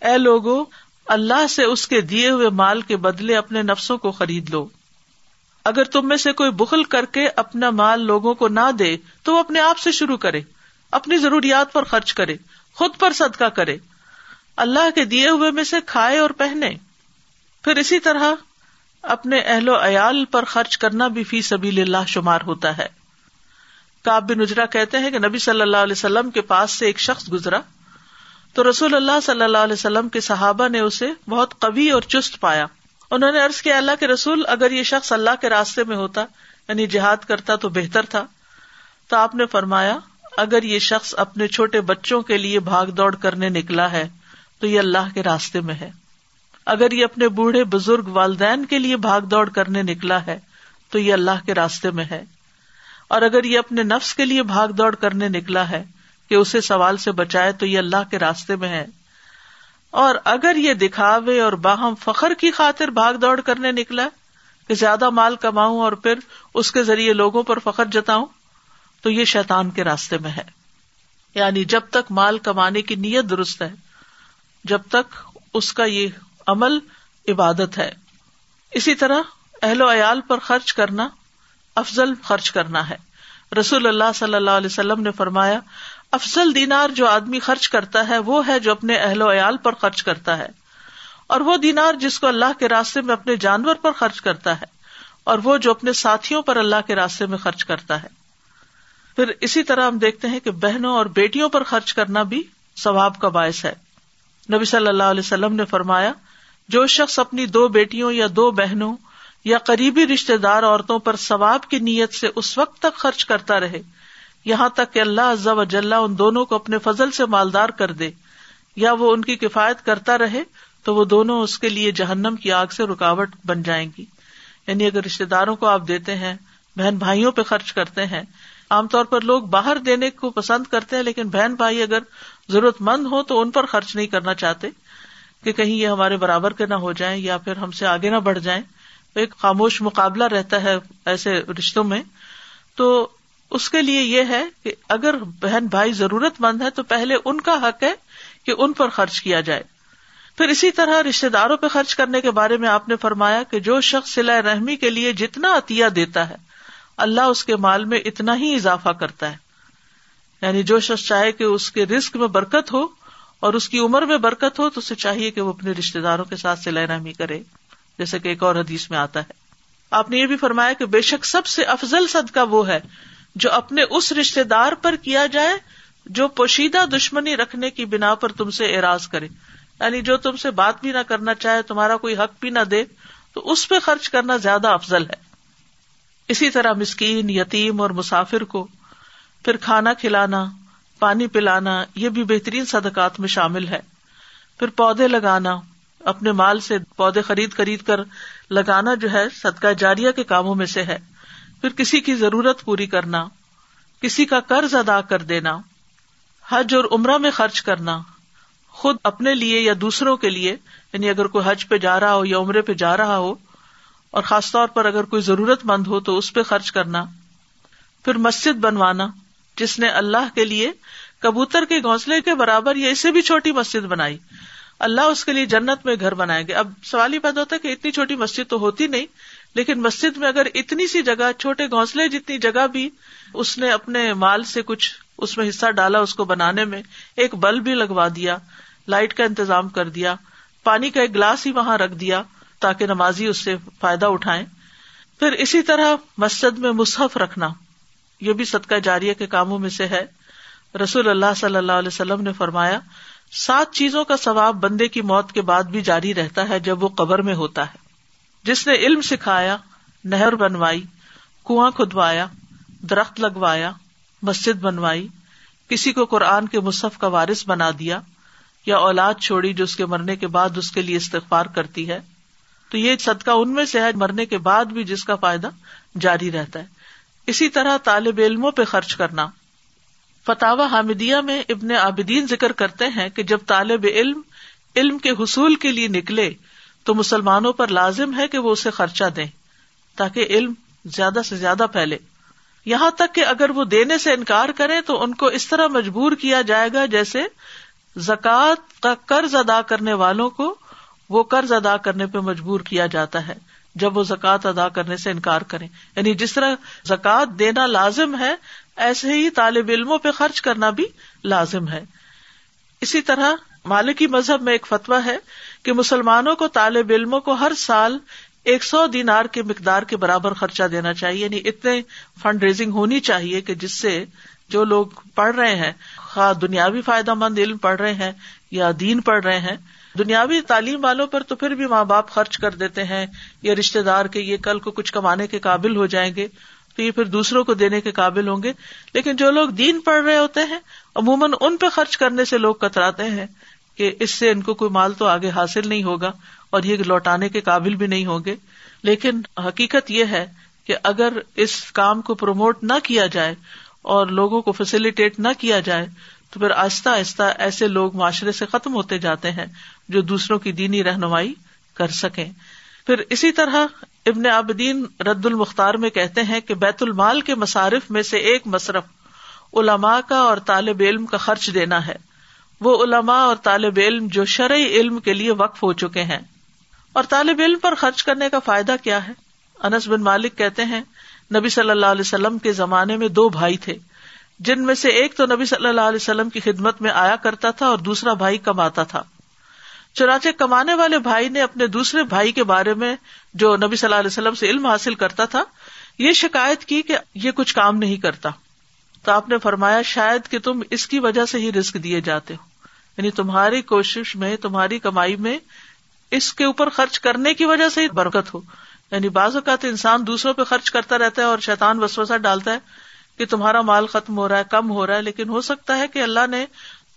اے لوگو، اللہ سے اس کے دیے ہوئے مال کے بدلے اپنے نفسوں کو خرید لو۔ اگر تم میں سے کوئی بخل کر کے اپنا مال لوگوں کو نہ دے، تو وہ اپنے آپ سے شروع کرے، اپنی ضروریات پر خرچ کرے، خود پر صدقہ کرے۔ اللہ کے دیے ہوئے میں سے کھائے اور پہنے۔ پھر اسی طرح اپنے اہل و عیال پر خرچ کرنا بھی فی سبھی اللہ شمار ہوتا ہے۔ کاب بن اجرا کہتے ہیں کہ نبی صلی اللہ علیہ وسلم کے پاس سے ایک شخص گزرا۔ تو رسول اللہ صلی اللہ علیہ وسلم کے صحابہ نے اسے بہت قوی اور چست پایا۔ انہوں نے ارض کیا، اللہ کے رسول، اگر یہ شخص اللہ کے راستے میں ہوتا یعنی جہاد کرتا تو بہتر تھا۔ تو آپ نے فرمایا، اگر یہ شخص اپنے چھوٹے بچوں کے لیے بھاگ دوڑ کرنے نکلا ہے، تو یہ اللہ کے راستے میں ہے۔ اگر یہ اپنے بوڑھے بزرگ والدین کے لیے بھاگ دوڑ کرنے نکلا ہے، تو یہ اللہ کے راستے میں ہے۔ اور اگر یہ اپنے نفس کے لیے بھاگ دوڑ کرنے نکلا ہے، کہ اسے سوال سے بچائے، تو یہ اللہ کے راستے میں ہے۔ اور اگر یہ دکھاوے اور باہم فخر کی خاطر بھاگ دوڑ کرنے نکلا کہ زیادہ مال کماؤں اور پھر اس کے ذریعے لوگوں پر فخر جتاؤں، تو یہ شیطان کے راستے میں ہے۔ یعنی جب تک مال کمانے کی نیت درست ہے، جب تک اس کا یہ عمل عبادت ہے۔ اسی طرح اہل و عیال پر خرچ کرنا، افضل خرچ کرنا ہے۔ رسول اللہ صلی اللہ علیہ وسلم نے فرمایا افضل دینار جو آدمی خرچ کرتا ہے وہ ہے جو اپنے اہل و عیال پر خرچ کرتا ہے اور وہ دینار جس کو اللہ کے راستے میں اپنے جانور پر خرچ کرتا ہے اور وہ جو اپنے ساتھیوں پر اللہ کے راستے میں خرچ کرتا ہے۔ پھر اسی طرح ہم دیکھتے ہیں کہ بہنوں اور بیٹیوں پر خرچ کرنا بھی ثواب کا باعث ہے۔ نبی صلی اللہ علیہ وسلم نے فرمایا، جو شخص اپنی دو بیٹیوں یا دو بہنوں یا قریبی رشتے دار عورتوں پر ثواب کی نیت سے اس وقت تک خرچ کرتا رہے یہاں تک کہ اللہ عزا و جل ان دونوں کو اپنے فضل سے مالدار کر دے۔ یا وہ ان کی کفایت کرتا رہے تو وہ دونوں اس کے لیے جہنم کی آگ سے رکاوٹ بن جائیں گی۔ یعنی اگر رشتے داروں کو آپ دیتے ہیں، بہن بھائیوں پہ خرچ کرتے ہیں، عام طور پر لوگ باہر دینے کو پسند کرتے ہیں، لیکن بہن بھائی اگر ضرورت مند ہو تو ان پر خرچ نہیں کرنا چاہتے کہ کہیں یہ ہمارے برابر کے نہ ہو جائیں یا پھر ہم سے آگے نہ بڑھ جائیں۔ ایک خاموش مقابلہ رہتا ہے ایسے رشتوں میں۔ تو اس کے لیے یہ ہے کہ اگر بہن بھائی ضرورت مند ہے تو پہلے ان کا حق ہے کہ ان پر خرچ کیا جائے۔ پھر اسی طرح رشتے داروں پہ خرچ کرنے کے بارے میں آپ نے فرمایا کہ جو شخص سلا رحمی کے لیے جتنا عطیہ دیتا ہے، اللہ اس کے مال میں اتنا ہی اضافہ کرتا ہے۔ یعنی جو شخص چاہے کہ اس کے رسک میں برکت ہو اور اس کی عمر میں برکت ہو، تو اسے چاہیے کہ وہ اپنے رشتے داروں کے ساتھ سلا رحمی کرے، جیسے کہ ایک اور حدیث میں آتا ہے۔ آپ نے یہ بھی فرمایا کہ بے شک سب سے افضل صدقہ وہ ہے جو اپنے اس رشتے دار پر کیا جائے جو پوشیدہ دشمنی رکھنے کی بنا پر تم سے اراض کرے۔ یعنی جو تم سے بات بھی نہ کرنا چاہے، تمہارا کوئی حق بھی نہ دے، تو اس پہ خرچ کرنا زیادہ افضل ہے۔ اسی طرح مسکین، یتیم اور مسافر کو پھر کھانا کھلانا، پانی پلانا، یہ بھی بہترین صدقات میں شامل ہے۔ پھر پودے لگانا، اپنے مال سے پودے خرید خرید کر لگانا جو ہے، صدقہ جاریہ کے کاموں میں سے ہے۔ پھر کسی کی ضرورت پوری کرنا، کسی کا قرض ادا کر دینا، حج اور عمرہ میں خرچ کرنا، خود اپنے لیے یا دوسروں کے لیے یعنی اگر کوئی حج پہ جا رہا ہو یا عمرے پہ جا رہا ہو، اور خاص طور پر اگر کوئی ضرورت مند ہو تو اس پہ خرچ کرنا، پھر مسجد بنوانا، جس نے اللہ کے لیے کبوتر کے گھونسلے کے برابر یا اسے بھی چھوٹی مسجد بنائی، اللہ اس کے لیے جنت میں گھر بنائیں گے اب سوال ہی پیدا ہوتا ہے کہ اتنی چھوٹی مسجد تو ہوتی نہیں لیکن مسجد میں اگر اتنی سی جگہ، چھوٹے گھونسلے جتنی جگہ بھی، اس نے اپنے مال سے کچھ اس میں حصہ ڈالا اس کو بنانے میں، ایک بلب بھی لگوا دیا، لائٹ کا انتظام کر دیا، پانی کا ایک گلاس ہی وہاں رکھ دیا تاکہ نمازی اس سے فائدہ اٹھائے پھر اسی طرح مسجد میں مصحف رکھنا، یہ بھی صدقہ جاریہ کے کاموں میں سے ہے۔ رسول اللہ صلی اللہ علیہ وسلم نے فرمایا، سات چیزوں کا ثواب بندے کی موت کے بعد بھی جاری رہتا ہے جب وہ قبر میں ہوتا ہے۔ جس نے علم سکھایا، نہر بنوائی، کنواں کھدوایا، درخت لگوایا، مسجد بنوائی، کسی کو قرآن کے مصحف کا وارث بنا دیا، یا اولاد چھوڑی جو اس کے مرنے کے بعد اس کے لیے استغفار کرتی ہے، تو یہ صدقہ ان میں سے ہے مرنے کے بعد بھی جس کا فائدہ جاری رہتا ہے۔ اسی طرح طالب علموں پہ خرچ کرنا۔ فتح حامدیہ میں ابن عابدین ذکر کرتے ہیں کہ جب طالب علم علم کے حصول کے لیے نکلے تو مسلمانوں پر لازم ہے کہ وہ اسے خرچہ دیں تاکہ علم زیادہ سے زیادہ پھیلے۔ یہاں تک کہ اگر وہ دینے سے انکار کرے تو ان کو اس طرح مجبور کیا جائے گا جیسے زکوٰۃ کا قرض ادا کرنے والوں کو وہ قرض ادا کرنے پہ مجبور کیا جاتا ہے جب وہ زکوٰۃ ادا کرنے سے انکار کریں۔ یعنی جس طرح زکوٰۃ دینا لازم ہے، ایسے ہی طالب علموں پہ خرچ کرنا بھی لازم ہے۔ اسی طرح مالکی مذہب میں ایک فتویٰ ہے کہ مسلمانوں کو طالب علموں کو ہر سال ایک سو دینار کے مقدار کے برابر خرچہ دینا چاہیے یعنی اتنے فنڈ ریزنگ ہونی چاہیے کہ جس سے جو لوگ پڑھ رہے ہیں، خواہ دنیاوی فائدہ مند علم پڑھ رہے ہیں یا دین پڑھ رہے ہیں، دنیاوی تعلیم والوں پر تو پھر بھی ماں باپ خرچ کر دیتے ہیں یا رشتے دار کے یہ کل کو کچھ کمانے کے قابل ہو جائیں گے، تو یہ پھر دوسروں کو دینے کے قابل ہوں گے۔ لیکن جو لوگ دین پڑھ رہے ہوتے ہیں، عموماً ان پہ خرچ کرنے سے لوگ کتراتے ہیں۔ کہ اس سے ان کو کوئی مال تو آگے حاصل نہیں ہوگا اور یہ لوٹانے کے قابل بھی نہیں ہوں گے۔ لیکن حقیقت یہ ہے کہ اگر اس کام کو پروموٹ نہ کیا جائے اور لوگوں کو فیسلٹیٹ نہ کیا جائے، تو پھر آہستہ آہستہ ایسے لوگ معاشرے سے ختم ہوتے جاتے ہیں جو دوسروں کی دینی رہنمائی کر سکیں۔ پھر اسی طرح ابن عابدین رد المختار میں کہتے ہیں کہ بیت المال کے مصارف میں سے ایک مصرف علماء کا اور طالب علم کا خرچ دینا ہے۔ وہ علماء اور طالب علم جو شرعی علم کے لیے وقف ہو چکے ہیں۔ اور طالب علم پر خرچ کرنے کا فائدہ کیا ہے؟ انس بن مالک کہتے ہیں، نبی صلی اللہ علیہ وسلم کے زمانے میں دو بھائی تھے۔ جن میں سے ایک تو نبی صلی اللہ علیہ وسلم کی خدمت میں آیا کرتا تھا اور دوسرا بھائی کماتا تھا۔ چنانچہ کمانے والے بھائی نے اپنے دوسرے بھائی کے بارے میں جو نبی صلی اللہ علیہ وسلم سے علم حاصل کرتا تھا، یہ شکایت کی کہ یہ کچھ کام نہیں کرتا۔ تو آپ نے فرمایا شاید کہ تم اس کی وجہ سے ہی رسک دیے جاتے ہو۔ یعنی تمہاری کوشش میں، تمہاری کمائی میں اس کے اوپر خرچ کرنے کی وجہ سے ہی برکت ہو۔ یعنی بعض اوقات انسان دوسروں پہ خرچ کرتا رہتا ہے اور شیطان وسوسہ ڈالتا ہے کہ تمہارا مال ختم ہو رہا ہے، کم ہو رہا ہے، لیکن ہو سکتا ہے کہ اللہ نے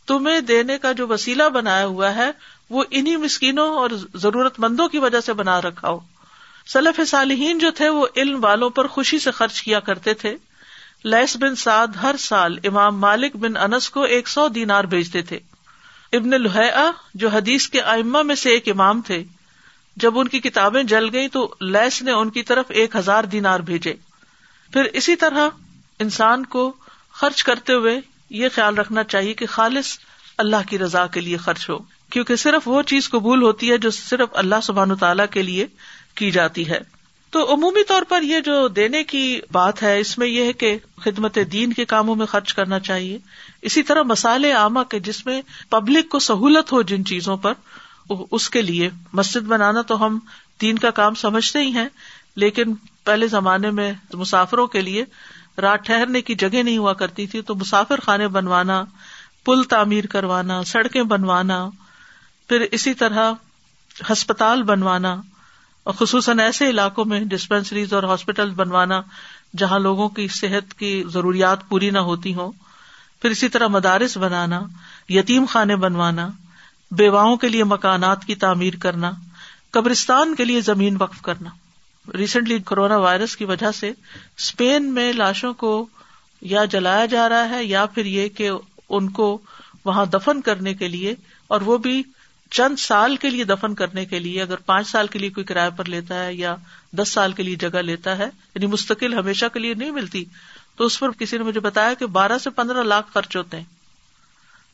تمہیں دینے کا جو وسیلہ بنایا ہوا ہے، وہ انہیں مسکینوں اور ضرورت مندوں کی وجہ سے بنا رکھا ہو۔ سلف صالحین جو تھے، وہ علم والوں پر خوشی سے خرچ کیا کرتے تھے۔ لیس بن سعد ہر سال امام مالک بن انس کو ایک سو دینار بھیجتے تھے۔ ابن الحا جو حدیث کے ائمہ میں سے ایک امام تھے، جب ان کی کتابیں جل گئی تو لیس نے ان کی طرف ایک ہزار دینار بھیجے۔ پھر اسی طرح انسان کو خرچ کرتے ہوئے یہ خیال رکھنا چاہیے کہ خالص اللہ کی رضا کے لیے خرچ ہو، کیونکہ صرف وہ چیز قبول ہوتی ہے جو صرف اللہ سبحان تعالیٰ کے لیے کی جاتی ہے۔ تو عمومی طور پر یہ جو دینے کی بات ہے، اس میں یہ ہے کہ خدمت دین کے کاموں میں خرچ کرنا چاہیے۔ اسی طرح مسالے عامہ کے، جس میں پبلک کو سہولت ہو جن چیزوں پر اس کے لیے۔ مسجد بنانا تو ہم دین کا کام سمجھتے ہی ہیں، لیکن پہلے زمانے میں مسافروں کے لیے رات ٹھہرنے کی جگہ نہیں ہوا کرتی تھی، تو مسافر خانے بنوانا، پل تعمیر کروانا، سڑکیں بنوانا، پھر اسی طرح ہسپتال بنوانا۔ اور خصوصاً ایسے علاقوں میں ڈسپینسریز اور ہاسپٹل بنوانا جہاں لوگوں کی صحت کی ضروریات پوری نہ ہوتی ہوں۔ پھر اسی طرح مدارس بنانا، یتیم خانے بنوانا، بیواؤں کے لیے مکانات کی تعمیر کرنا، قبرستان کے لیے زمین وقف کرنا۔ ریسنٹلی کورونا وائرس کی وجہ سے اسپین میں لاشوں کو یا جلایا جا رہا ہے یا پھر یہ کہ ان کو وہاں دفن کرنے کے لیے اور وہ بھی چند سال کے لیے دفن کرنے کے لیے، اگر پانچ سال کے لیے کوئی کرایہ پر لیتا ہے یا دس سال کے لیے جگہ لیتا ہے یعنی مستقل ہمیشہ کے لیے نہیں ملتی، تو اس پر کسی نے مجھے بتایا کہ بارہ سے پندرہ لاکھ خرچ ہوتے ہیں۔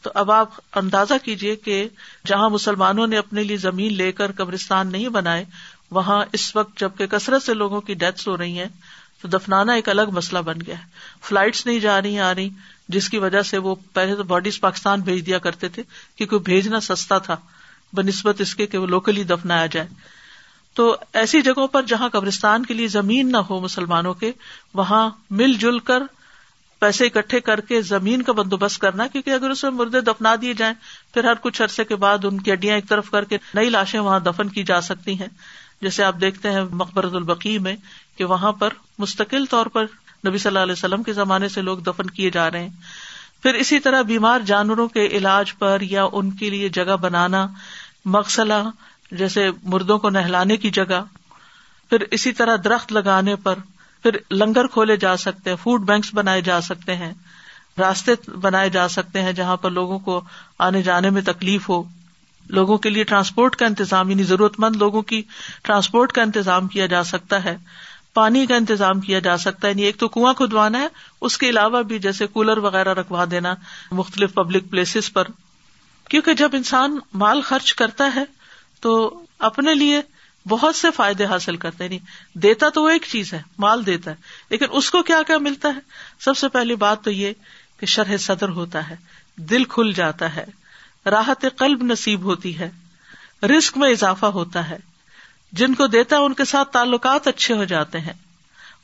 تو اب آپ اندازہ کیجیے کہ جہاں مسلمانوں نے اپنے لیے زمین لے کر قبرستان نہیں بنائے، وہاں اس وقت جبکہ کثرت سے لوگوں کی ڈیتھس ہو رہی ہیں، تو دفنانا ایک الگ مسئلہ بن گیا ہے۔ فلائٹس نہیں جا رہی، آ رہی، جس کی وجہ سے وہ پہلے تو باڈیز پاکستان بھیج دیا کرتے تھے کیونکہ بھیجنا سستا تھا۔ بہ نسبت اس کے کہ وہ لوکلی دفنایا جائے۔ تو ایسی جگہوں پر جہاں قبرستان کے لیے زمین نہ ہو مسلمانوں کے، وہاں مل جل کر پیسے اکٹھے کر کے زمین کا بندوبست کرنا، کیونکہ اگر اس میں مردے دفنا دیے جائیں، پھر ہر کچھ عرصے کے بعد ان کی ہڈیاں ایک طرف کر کے نئی لاشیں وہاں دفن کی جا سکتی ہیں۔ جیسے آپ دیکھتے ہیں مقبرت البقی میں کہ وہاں پر مستقل طور پر نبی صلی اللہ علیہ وسلم کے زمانے سے لوگ دفن کیے جا رہے ہیں۔ پھر اسی طرح بیمار جانوروں کے علاج پر یا ان کے لیے جگہ بنانا، مغسلہ، جیسے مردوں کو نہلانے کی جگہ، پھر اسی طرح درخت لگانے پر، پھر لنگر کھولے جا سکتے ہیں فوڈ بینکس بنائے جا سکتے ہیں، راستے بنائے جا سکتے ہیں جہاں پر لوگوں کو آنے جانے میں تکلیف ہو۔ لوگوں کے لیے ٹرانسپورٹ کا انتظام یعنی ضرورت مند لوگوں کی ٹرانسپورٹ کا انتظام کیا جا سکتا ہے۔ پانی کا انتظام کیا جا سکتا ہے۔ یعنی ایک تو کنواں کھدوانا ہے، اس کے علاوہ بھی جیسے کولر وغیرہ رکھوا دینا مختلف پبلک پلیسز پر۔ کیونکہ جب انسان مال خرچ کرتا ہے، تو اپنے لیے بہت سے فائدے حاصل کرتا ہے۔ نہیں دیتا تو وہ ایک چیز ہے، مال دیتا ہے، لیکن اس کو کیا کیا ملتا ہے؟ سب سے پہلی بات تو یہ کہ شرح صدر ہوتا ہے، دل کھل جاتا ہے، راحت قلب نصیب ہوتی ہے رسک میں اضافہ ہوتا ہے۔ جن کو دیتا ہے ان کے ساتھ تعلقات اچھے ہو جاتے ہیں۔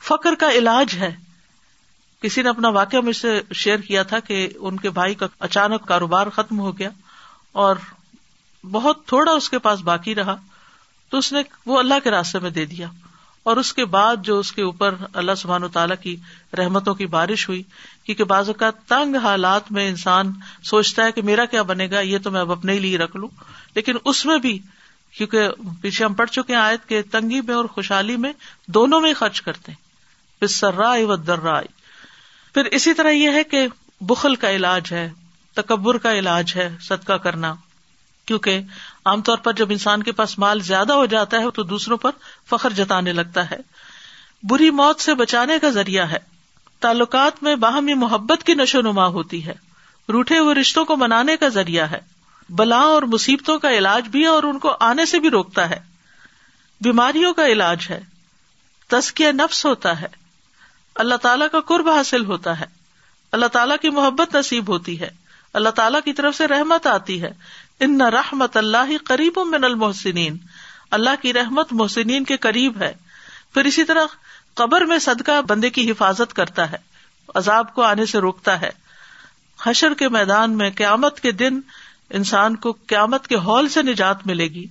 فخر کا علاج ہے۔ کسی نے اپنا واقعہ مجھ سے شیئر کیا تھا کہ ان کے بھائی کا اچانک کاروبار ختم ہو گیا اور بہت تھوڑا اس کے پاس باقی رہا تو اس نے وہ اللہ کے راستے میں دے دیا اور اس کے بعد جو اس کے اوپر اللہ سبحان و تعالیٰ کی رحمتوں کی بارش ہوئی، کیونکہ بعض اوقات تنگ حالات میں انسان سوچتا ہے کہ میرا کیا بنے گا، یہ تو میں اب اپنے لیے رکھ لوں۔ لیکن اس میں بھی کیونکہ پیچھے ہم پڑھ چکے ہیں آیت کے تنگی میں اور خوشحالی میں دونوں میں خرچ کرتے ہیں۔ پھر سرائے و درائے پھر اسی طرح یہ ہے کہ بخل کا علاج ہے، تکبر کا علاج ہے، صدقہ کرنا۔ کیونکہ عام طور پر جب انسان کے پاس مال زیادہ ہو جاتا ہے تو دوسروں پر فخر جتانے لگتا ہے۔ بری موت سے بچانے کا ذریعہ ہے۔ تعلقات میں باہمی محبت کی نشو نما ہوتی ہے۔ روٹے ہوئے رشتوں کو منانے کا ذریعہ ہے۔ بلا اور مصیبتوں کا علاج بھی ہے اور ان کو آنے سے بھی روکتا ہے۔ بیماریوں کا علاج ہے۔ تسکیہ نفس ہوتا ہے۔ اللہ تعالی کا قرب حاصل ہوتا ہے۔ اللہ تعالیٰ کی محبت نصیب ہوتی ہے۔ اللہ تعالیٰ کی طرف سے رحمت آتی ہے۔ ان نہ رحمت اللہ قریب من المحسنین۔ اللہ کی رحمت محسنین کے قریب ہے۔ پھر اسی طرح قبر میں صدقہ بندے کی حفاظت کرتا ہے۔ عذاب کو آنے سے روکتا ہے۔ حشر کے میدان میں قیامت کے دن انسان کو قیامت کے ہال سے نجات ملے گی۔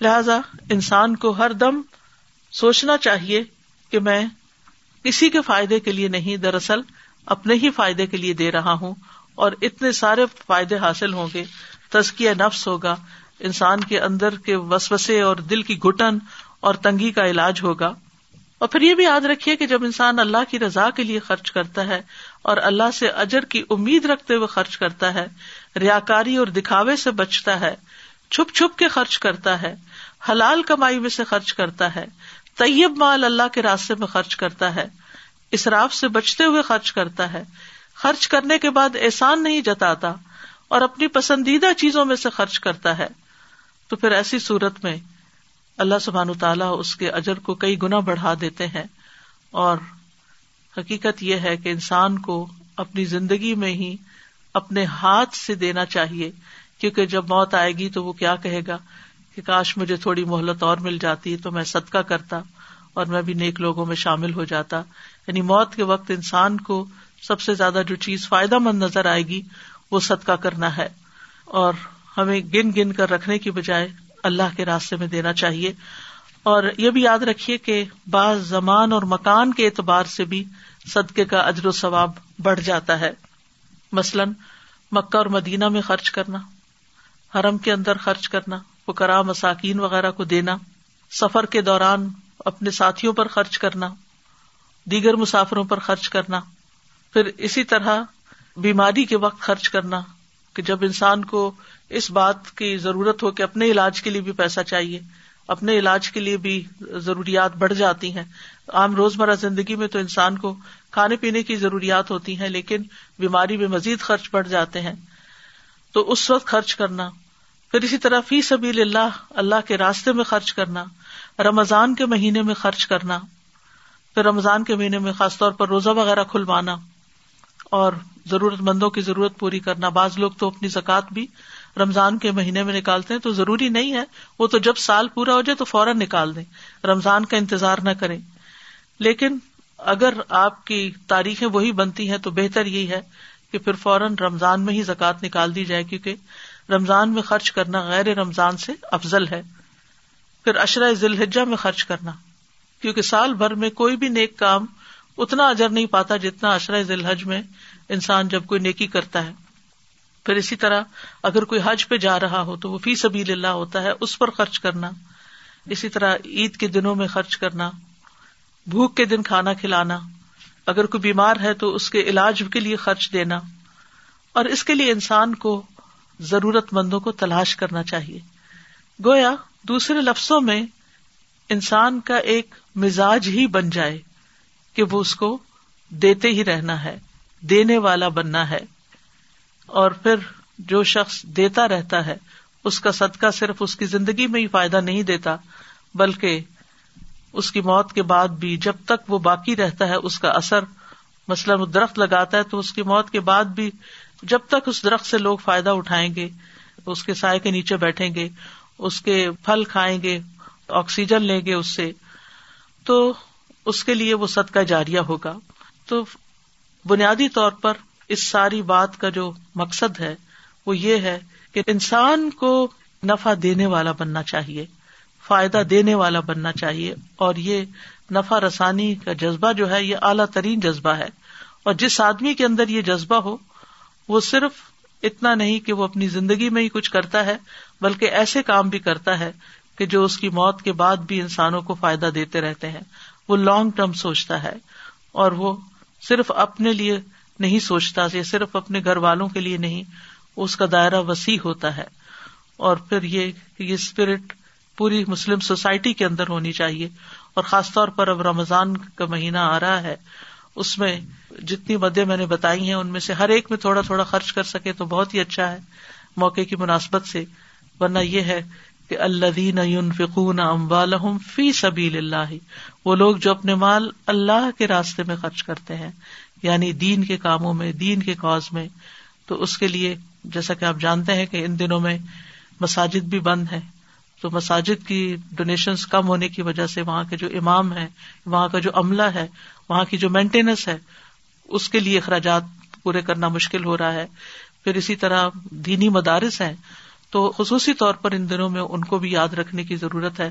لہذا انسان کو ہر دم سوچنا چاہیے کہ میں کسی کے فائدے کے لیے نہیں، دراصل اپنے ہی فائدے کے لیے دے رہا ہوں اور اتنے سارے فائدے حاصل ہوں گے۔ تزکیہ نفس ہوگا، انسان کے اندر کے وسوسے اور دل کی گٹن اور تنگی کا علاج ہوگا۔ اور پھر یہ بھی یاد رکھیے کہ جب انسان اللہ کی رضا کے لیے خرچ کرتا ہے اور اللہ سے اجر کی امید رکھتے ہوئے خرچ کرتا ہے ریا کاری اور دکھاوے سے بچتا ہے، چھپ چھپ کے خرچ کرتا ہے، حلال کمائی میں سے خرچ کرتا ہے، طیب مال اللہ کے راستے میں خرچ کرتا ہے، اسراف سے بچتے ہوئے خرچ کرتا ہے، خرچ کرنے کے بعد احسان نہیں جتاتا اور اپنی پسندیدہ چیزوں میں سے خرچ کرتا ہے۔ تو پھر ایسی صورت میں اللہ سبحان تعالیٰ اس کے اجر کو کئی گنا بڑھا دیتے ہیں اور حقیقت یہ ہے کہ انسان کو اپنی زندگی میں ہی اپنے ہاتھ سے دینا چاہیے، کیونکہ جب موت آئے گی تو وہ کیا کہے گا کہ کاش مجھے تھوڑی مہلت اور مل جاتی تو میں صدقہ کرتا اور میں بھی نیک لوگوں میں شامل ہو جاتا۔ یعنی موت کے وقت انسان کو سب سے زیادہ جو چیز فائدہ مند نظر آئے گی وہ صدقہ کرنا ہے۔ اور ہمیں گن گن کر رکھنے کی بجائے اللہ کے راستے میں دینا چاہیے۔ اور یہ بھی یاد رکھیے کہ بعض زمان اور مکان کے اعتبار سے بھی صدقے کا اجر و ثواب بڑھ جاتا ہے۔ مثلاً مکہ اور مدینہ میں خرچ کرنا، حرم کے اندر خرچ کرنا پکرا مساکین وغیرہ کو دینا، سفر کے دوران اپنے ساتھیوں پر خرچ کرنا، دیگر مسافروں پر خرچ کرنا، پھر اسی طرح بیماری کے وقت خرچ کرنا کہ جب انسان کو اس بات کی ضرورت ہو کہ اپنے علاج کے لیے بھی پیسہ چاہیے۔ اپنے علاج کے لیے بھی ضروریات بڑھ جاتی ہیں۔ عام روزمرہ زندگی میں تو انسان کو کھانے پینے کی ضروریات ہوتی ہیں، لیکن بیماری میں مزید خرچ بڑھ جاتے ہیں۔ تو اس وقت خرچ کرنا، پھر اسی طرح فی سبھی اللہ اللہ کے راستے میں خرچ کرنا، رمضان کے مہینے میں خرچ کرنا، پھر رمضان کے مہینے میں خاص طور پر روزہ وغیرہ کھلوانا اور ضرورت مندوں کی ضرورت پوری کرنا۔ بعض لوگ تو اپنی زکات بھی رمضان کے مہینے میں نکالتے ہیں تو ضروری نہیں ہے وہ تو جب سال پورا ہو جائے تو فوراً نکال دیں رمضان کا انتظار نہ کریں لیکن اگر آپ کی تاریخیں وہی بنتی ہیں تو بہتر یہی ہے کہ پھر فوراً رمضان میں ہی زکات نکال دی جائے کیونکہ رمضان میں خرچ کرنا غیر رمضان سے افضل ہے۔ پھر اشرۂ ذیل میں خرچ کرنا، کیونکہ سال بھر میں کوئی بھی نیک کام اتنا اجر نہیں پاتا جتنا اشرۂ ذیل حج میں انسان جب کوئی نیکی کرتا ہے۔ پھر اسی طرح اگر کوئی حج پہ جا رہا ہو تو وہ فی سبھی اللہ ہوتا ہے، اس پر خرچ کرنا، اسی طرح عید کے دنوں میں خرچ کرنا، بھوک کے دن کھانا کھلانا، اگر کوئی بیمار ہے تو اس کے علاج کے لیے خرچ دینا، اور اس کے لیے انسان کو ضرورت مندوں کو تلاش کرنا چاہیے۔ گویا دوسرے لفظوں میں انسان کا ایک مزاج ہی بن جائے کہ وہ اس کو دیتے ہی رہنا ہے، دینے والا بننا ہے۔ اور پھر جو شخص دیتا رہتا ہے، اس کا صدقہ صرف اس کی زندگی میں ہی فائدہ نہیں دیتا، بلکہ اس کی موت کے بعد بھی جب تک وہ باقی رہتا ہے، اس کا اثر مثلاً درخت لگاتا ہے تو اس کی موت کے بعد بھی جب تک اس درخت سے لوگ فائدہ اٹھائیں گے، اس کے سائے کے نیچے بیٹھیں گے، اس کے پھل کھائیں گے، آکسیجن لیں گے اس سے، تو اس کے لیے وہ صدقہ جاریہ ہوگا۔ تو بنیادی طور پر اس ساری بات کا جو مقصد ہے وہ یہ ہے کہ انسان کو نفع دینے والا بننا چاہیے، فائدہ دینے والا بننا چاہیے، اور یہ نفع رسانی کا جذبہ جو ہے، یہ اعلیٰ ترین جذبہ ہے۔ اور جس آدمی کے اندر یہ جذبہ ہو، وہ صرف اتنا نہیں کہ وہ اپنی زندگی میں ہی کچھ کرتا ہے، بلکہ ایسے کام بھی کرتا ہے کہ جو اس کی موت کے بعد بھی انسانوں کو فائدہ دیتے رہتے ہیں۔ وہ لانگ ٹرم سوچتا ہے، اور وہ صرف اپنے لیے نہیں سوچتا یا صرف اپنے گھر والوں کے لیے نہیں، اس کا دائرہ وسیع ہوتا ہے۔ اور پھر یہ یہ اسپرٹ پوری مسلم سوسائٹی کے اندر ہونی چاہیے۔ اور خاص طور پر اب رمضان کا مہینہ آ رہا ہے، اس میں جتنی مدیں میں نے بتائی ہیں، ان میں سے ہر ایک میں تھوڑا تھوڑا خرچ کر سکے تو بہت ہی اچھا ہے، موقع کی مناسبت سے۔ ورنہ یہ ہے کہ اللہ دین فکون امبال فی سبیل اللہ، وہ لوگ جو اپنے مال اللہ کے راستے میں خرچ کرتے ہیں۔ یعنی دین کے کاموں میں، دین کے کاز میں، تو اس کے لیے جیسا کہ آپ جانتے ہیں کہ ان دنوں میں مساجد بھی بند ہے تو مساجد کی ڈونیشن کم ہونے کی وجہ سے وہاں کے جو امام ہے وہاں کا جو عملہ ہے، وہاں کی جو مینٹیننس ہے، اس کے لیے اخراجات پورے کرنا مشکل ہو رہا ہے۔ پھر اسی طرح دینی مدارس ہیں۔ تو خصوصی طور پر ان دنوں میں ان کو بھی یاد رکھنے کی ضرورت ہے۔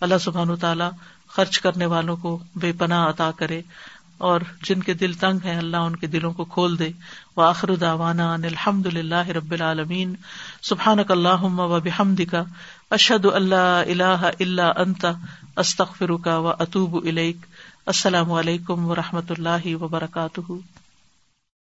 اللہ سبحان تعالیٰ خرچ کرنے والوں کو بے پناہ عطا کرے۔ اور جن کے دل تنگ ہیں، اللہ ان کے دلوں کو کھول دے۔ و آخر داوانا الحمد للہ رب العالمین۔ سبحان اللہ و بحمد کا اشد اللہ اللہ اللہ انت۔ استخ فرکا و اطوب السلام علیکم و رحمۃ اللہ وبرکاتہ۔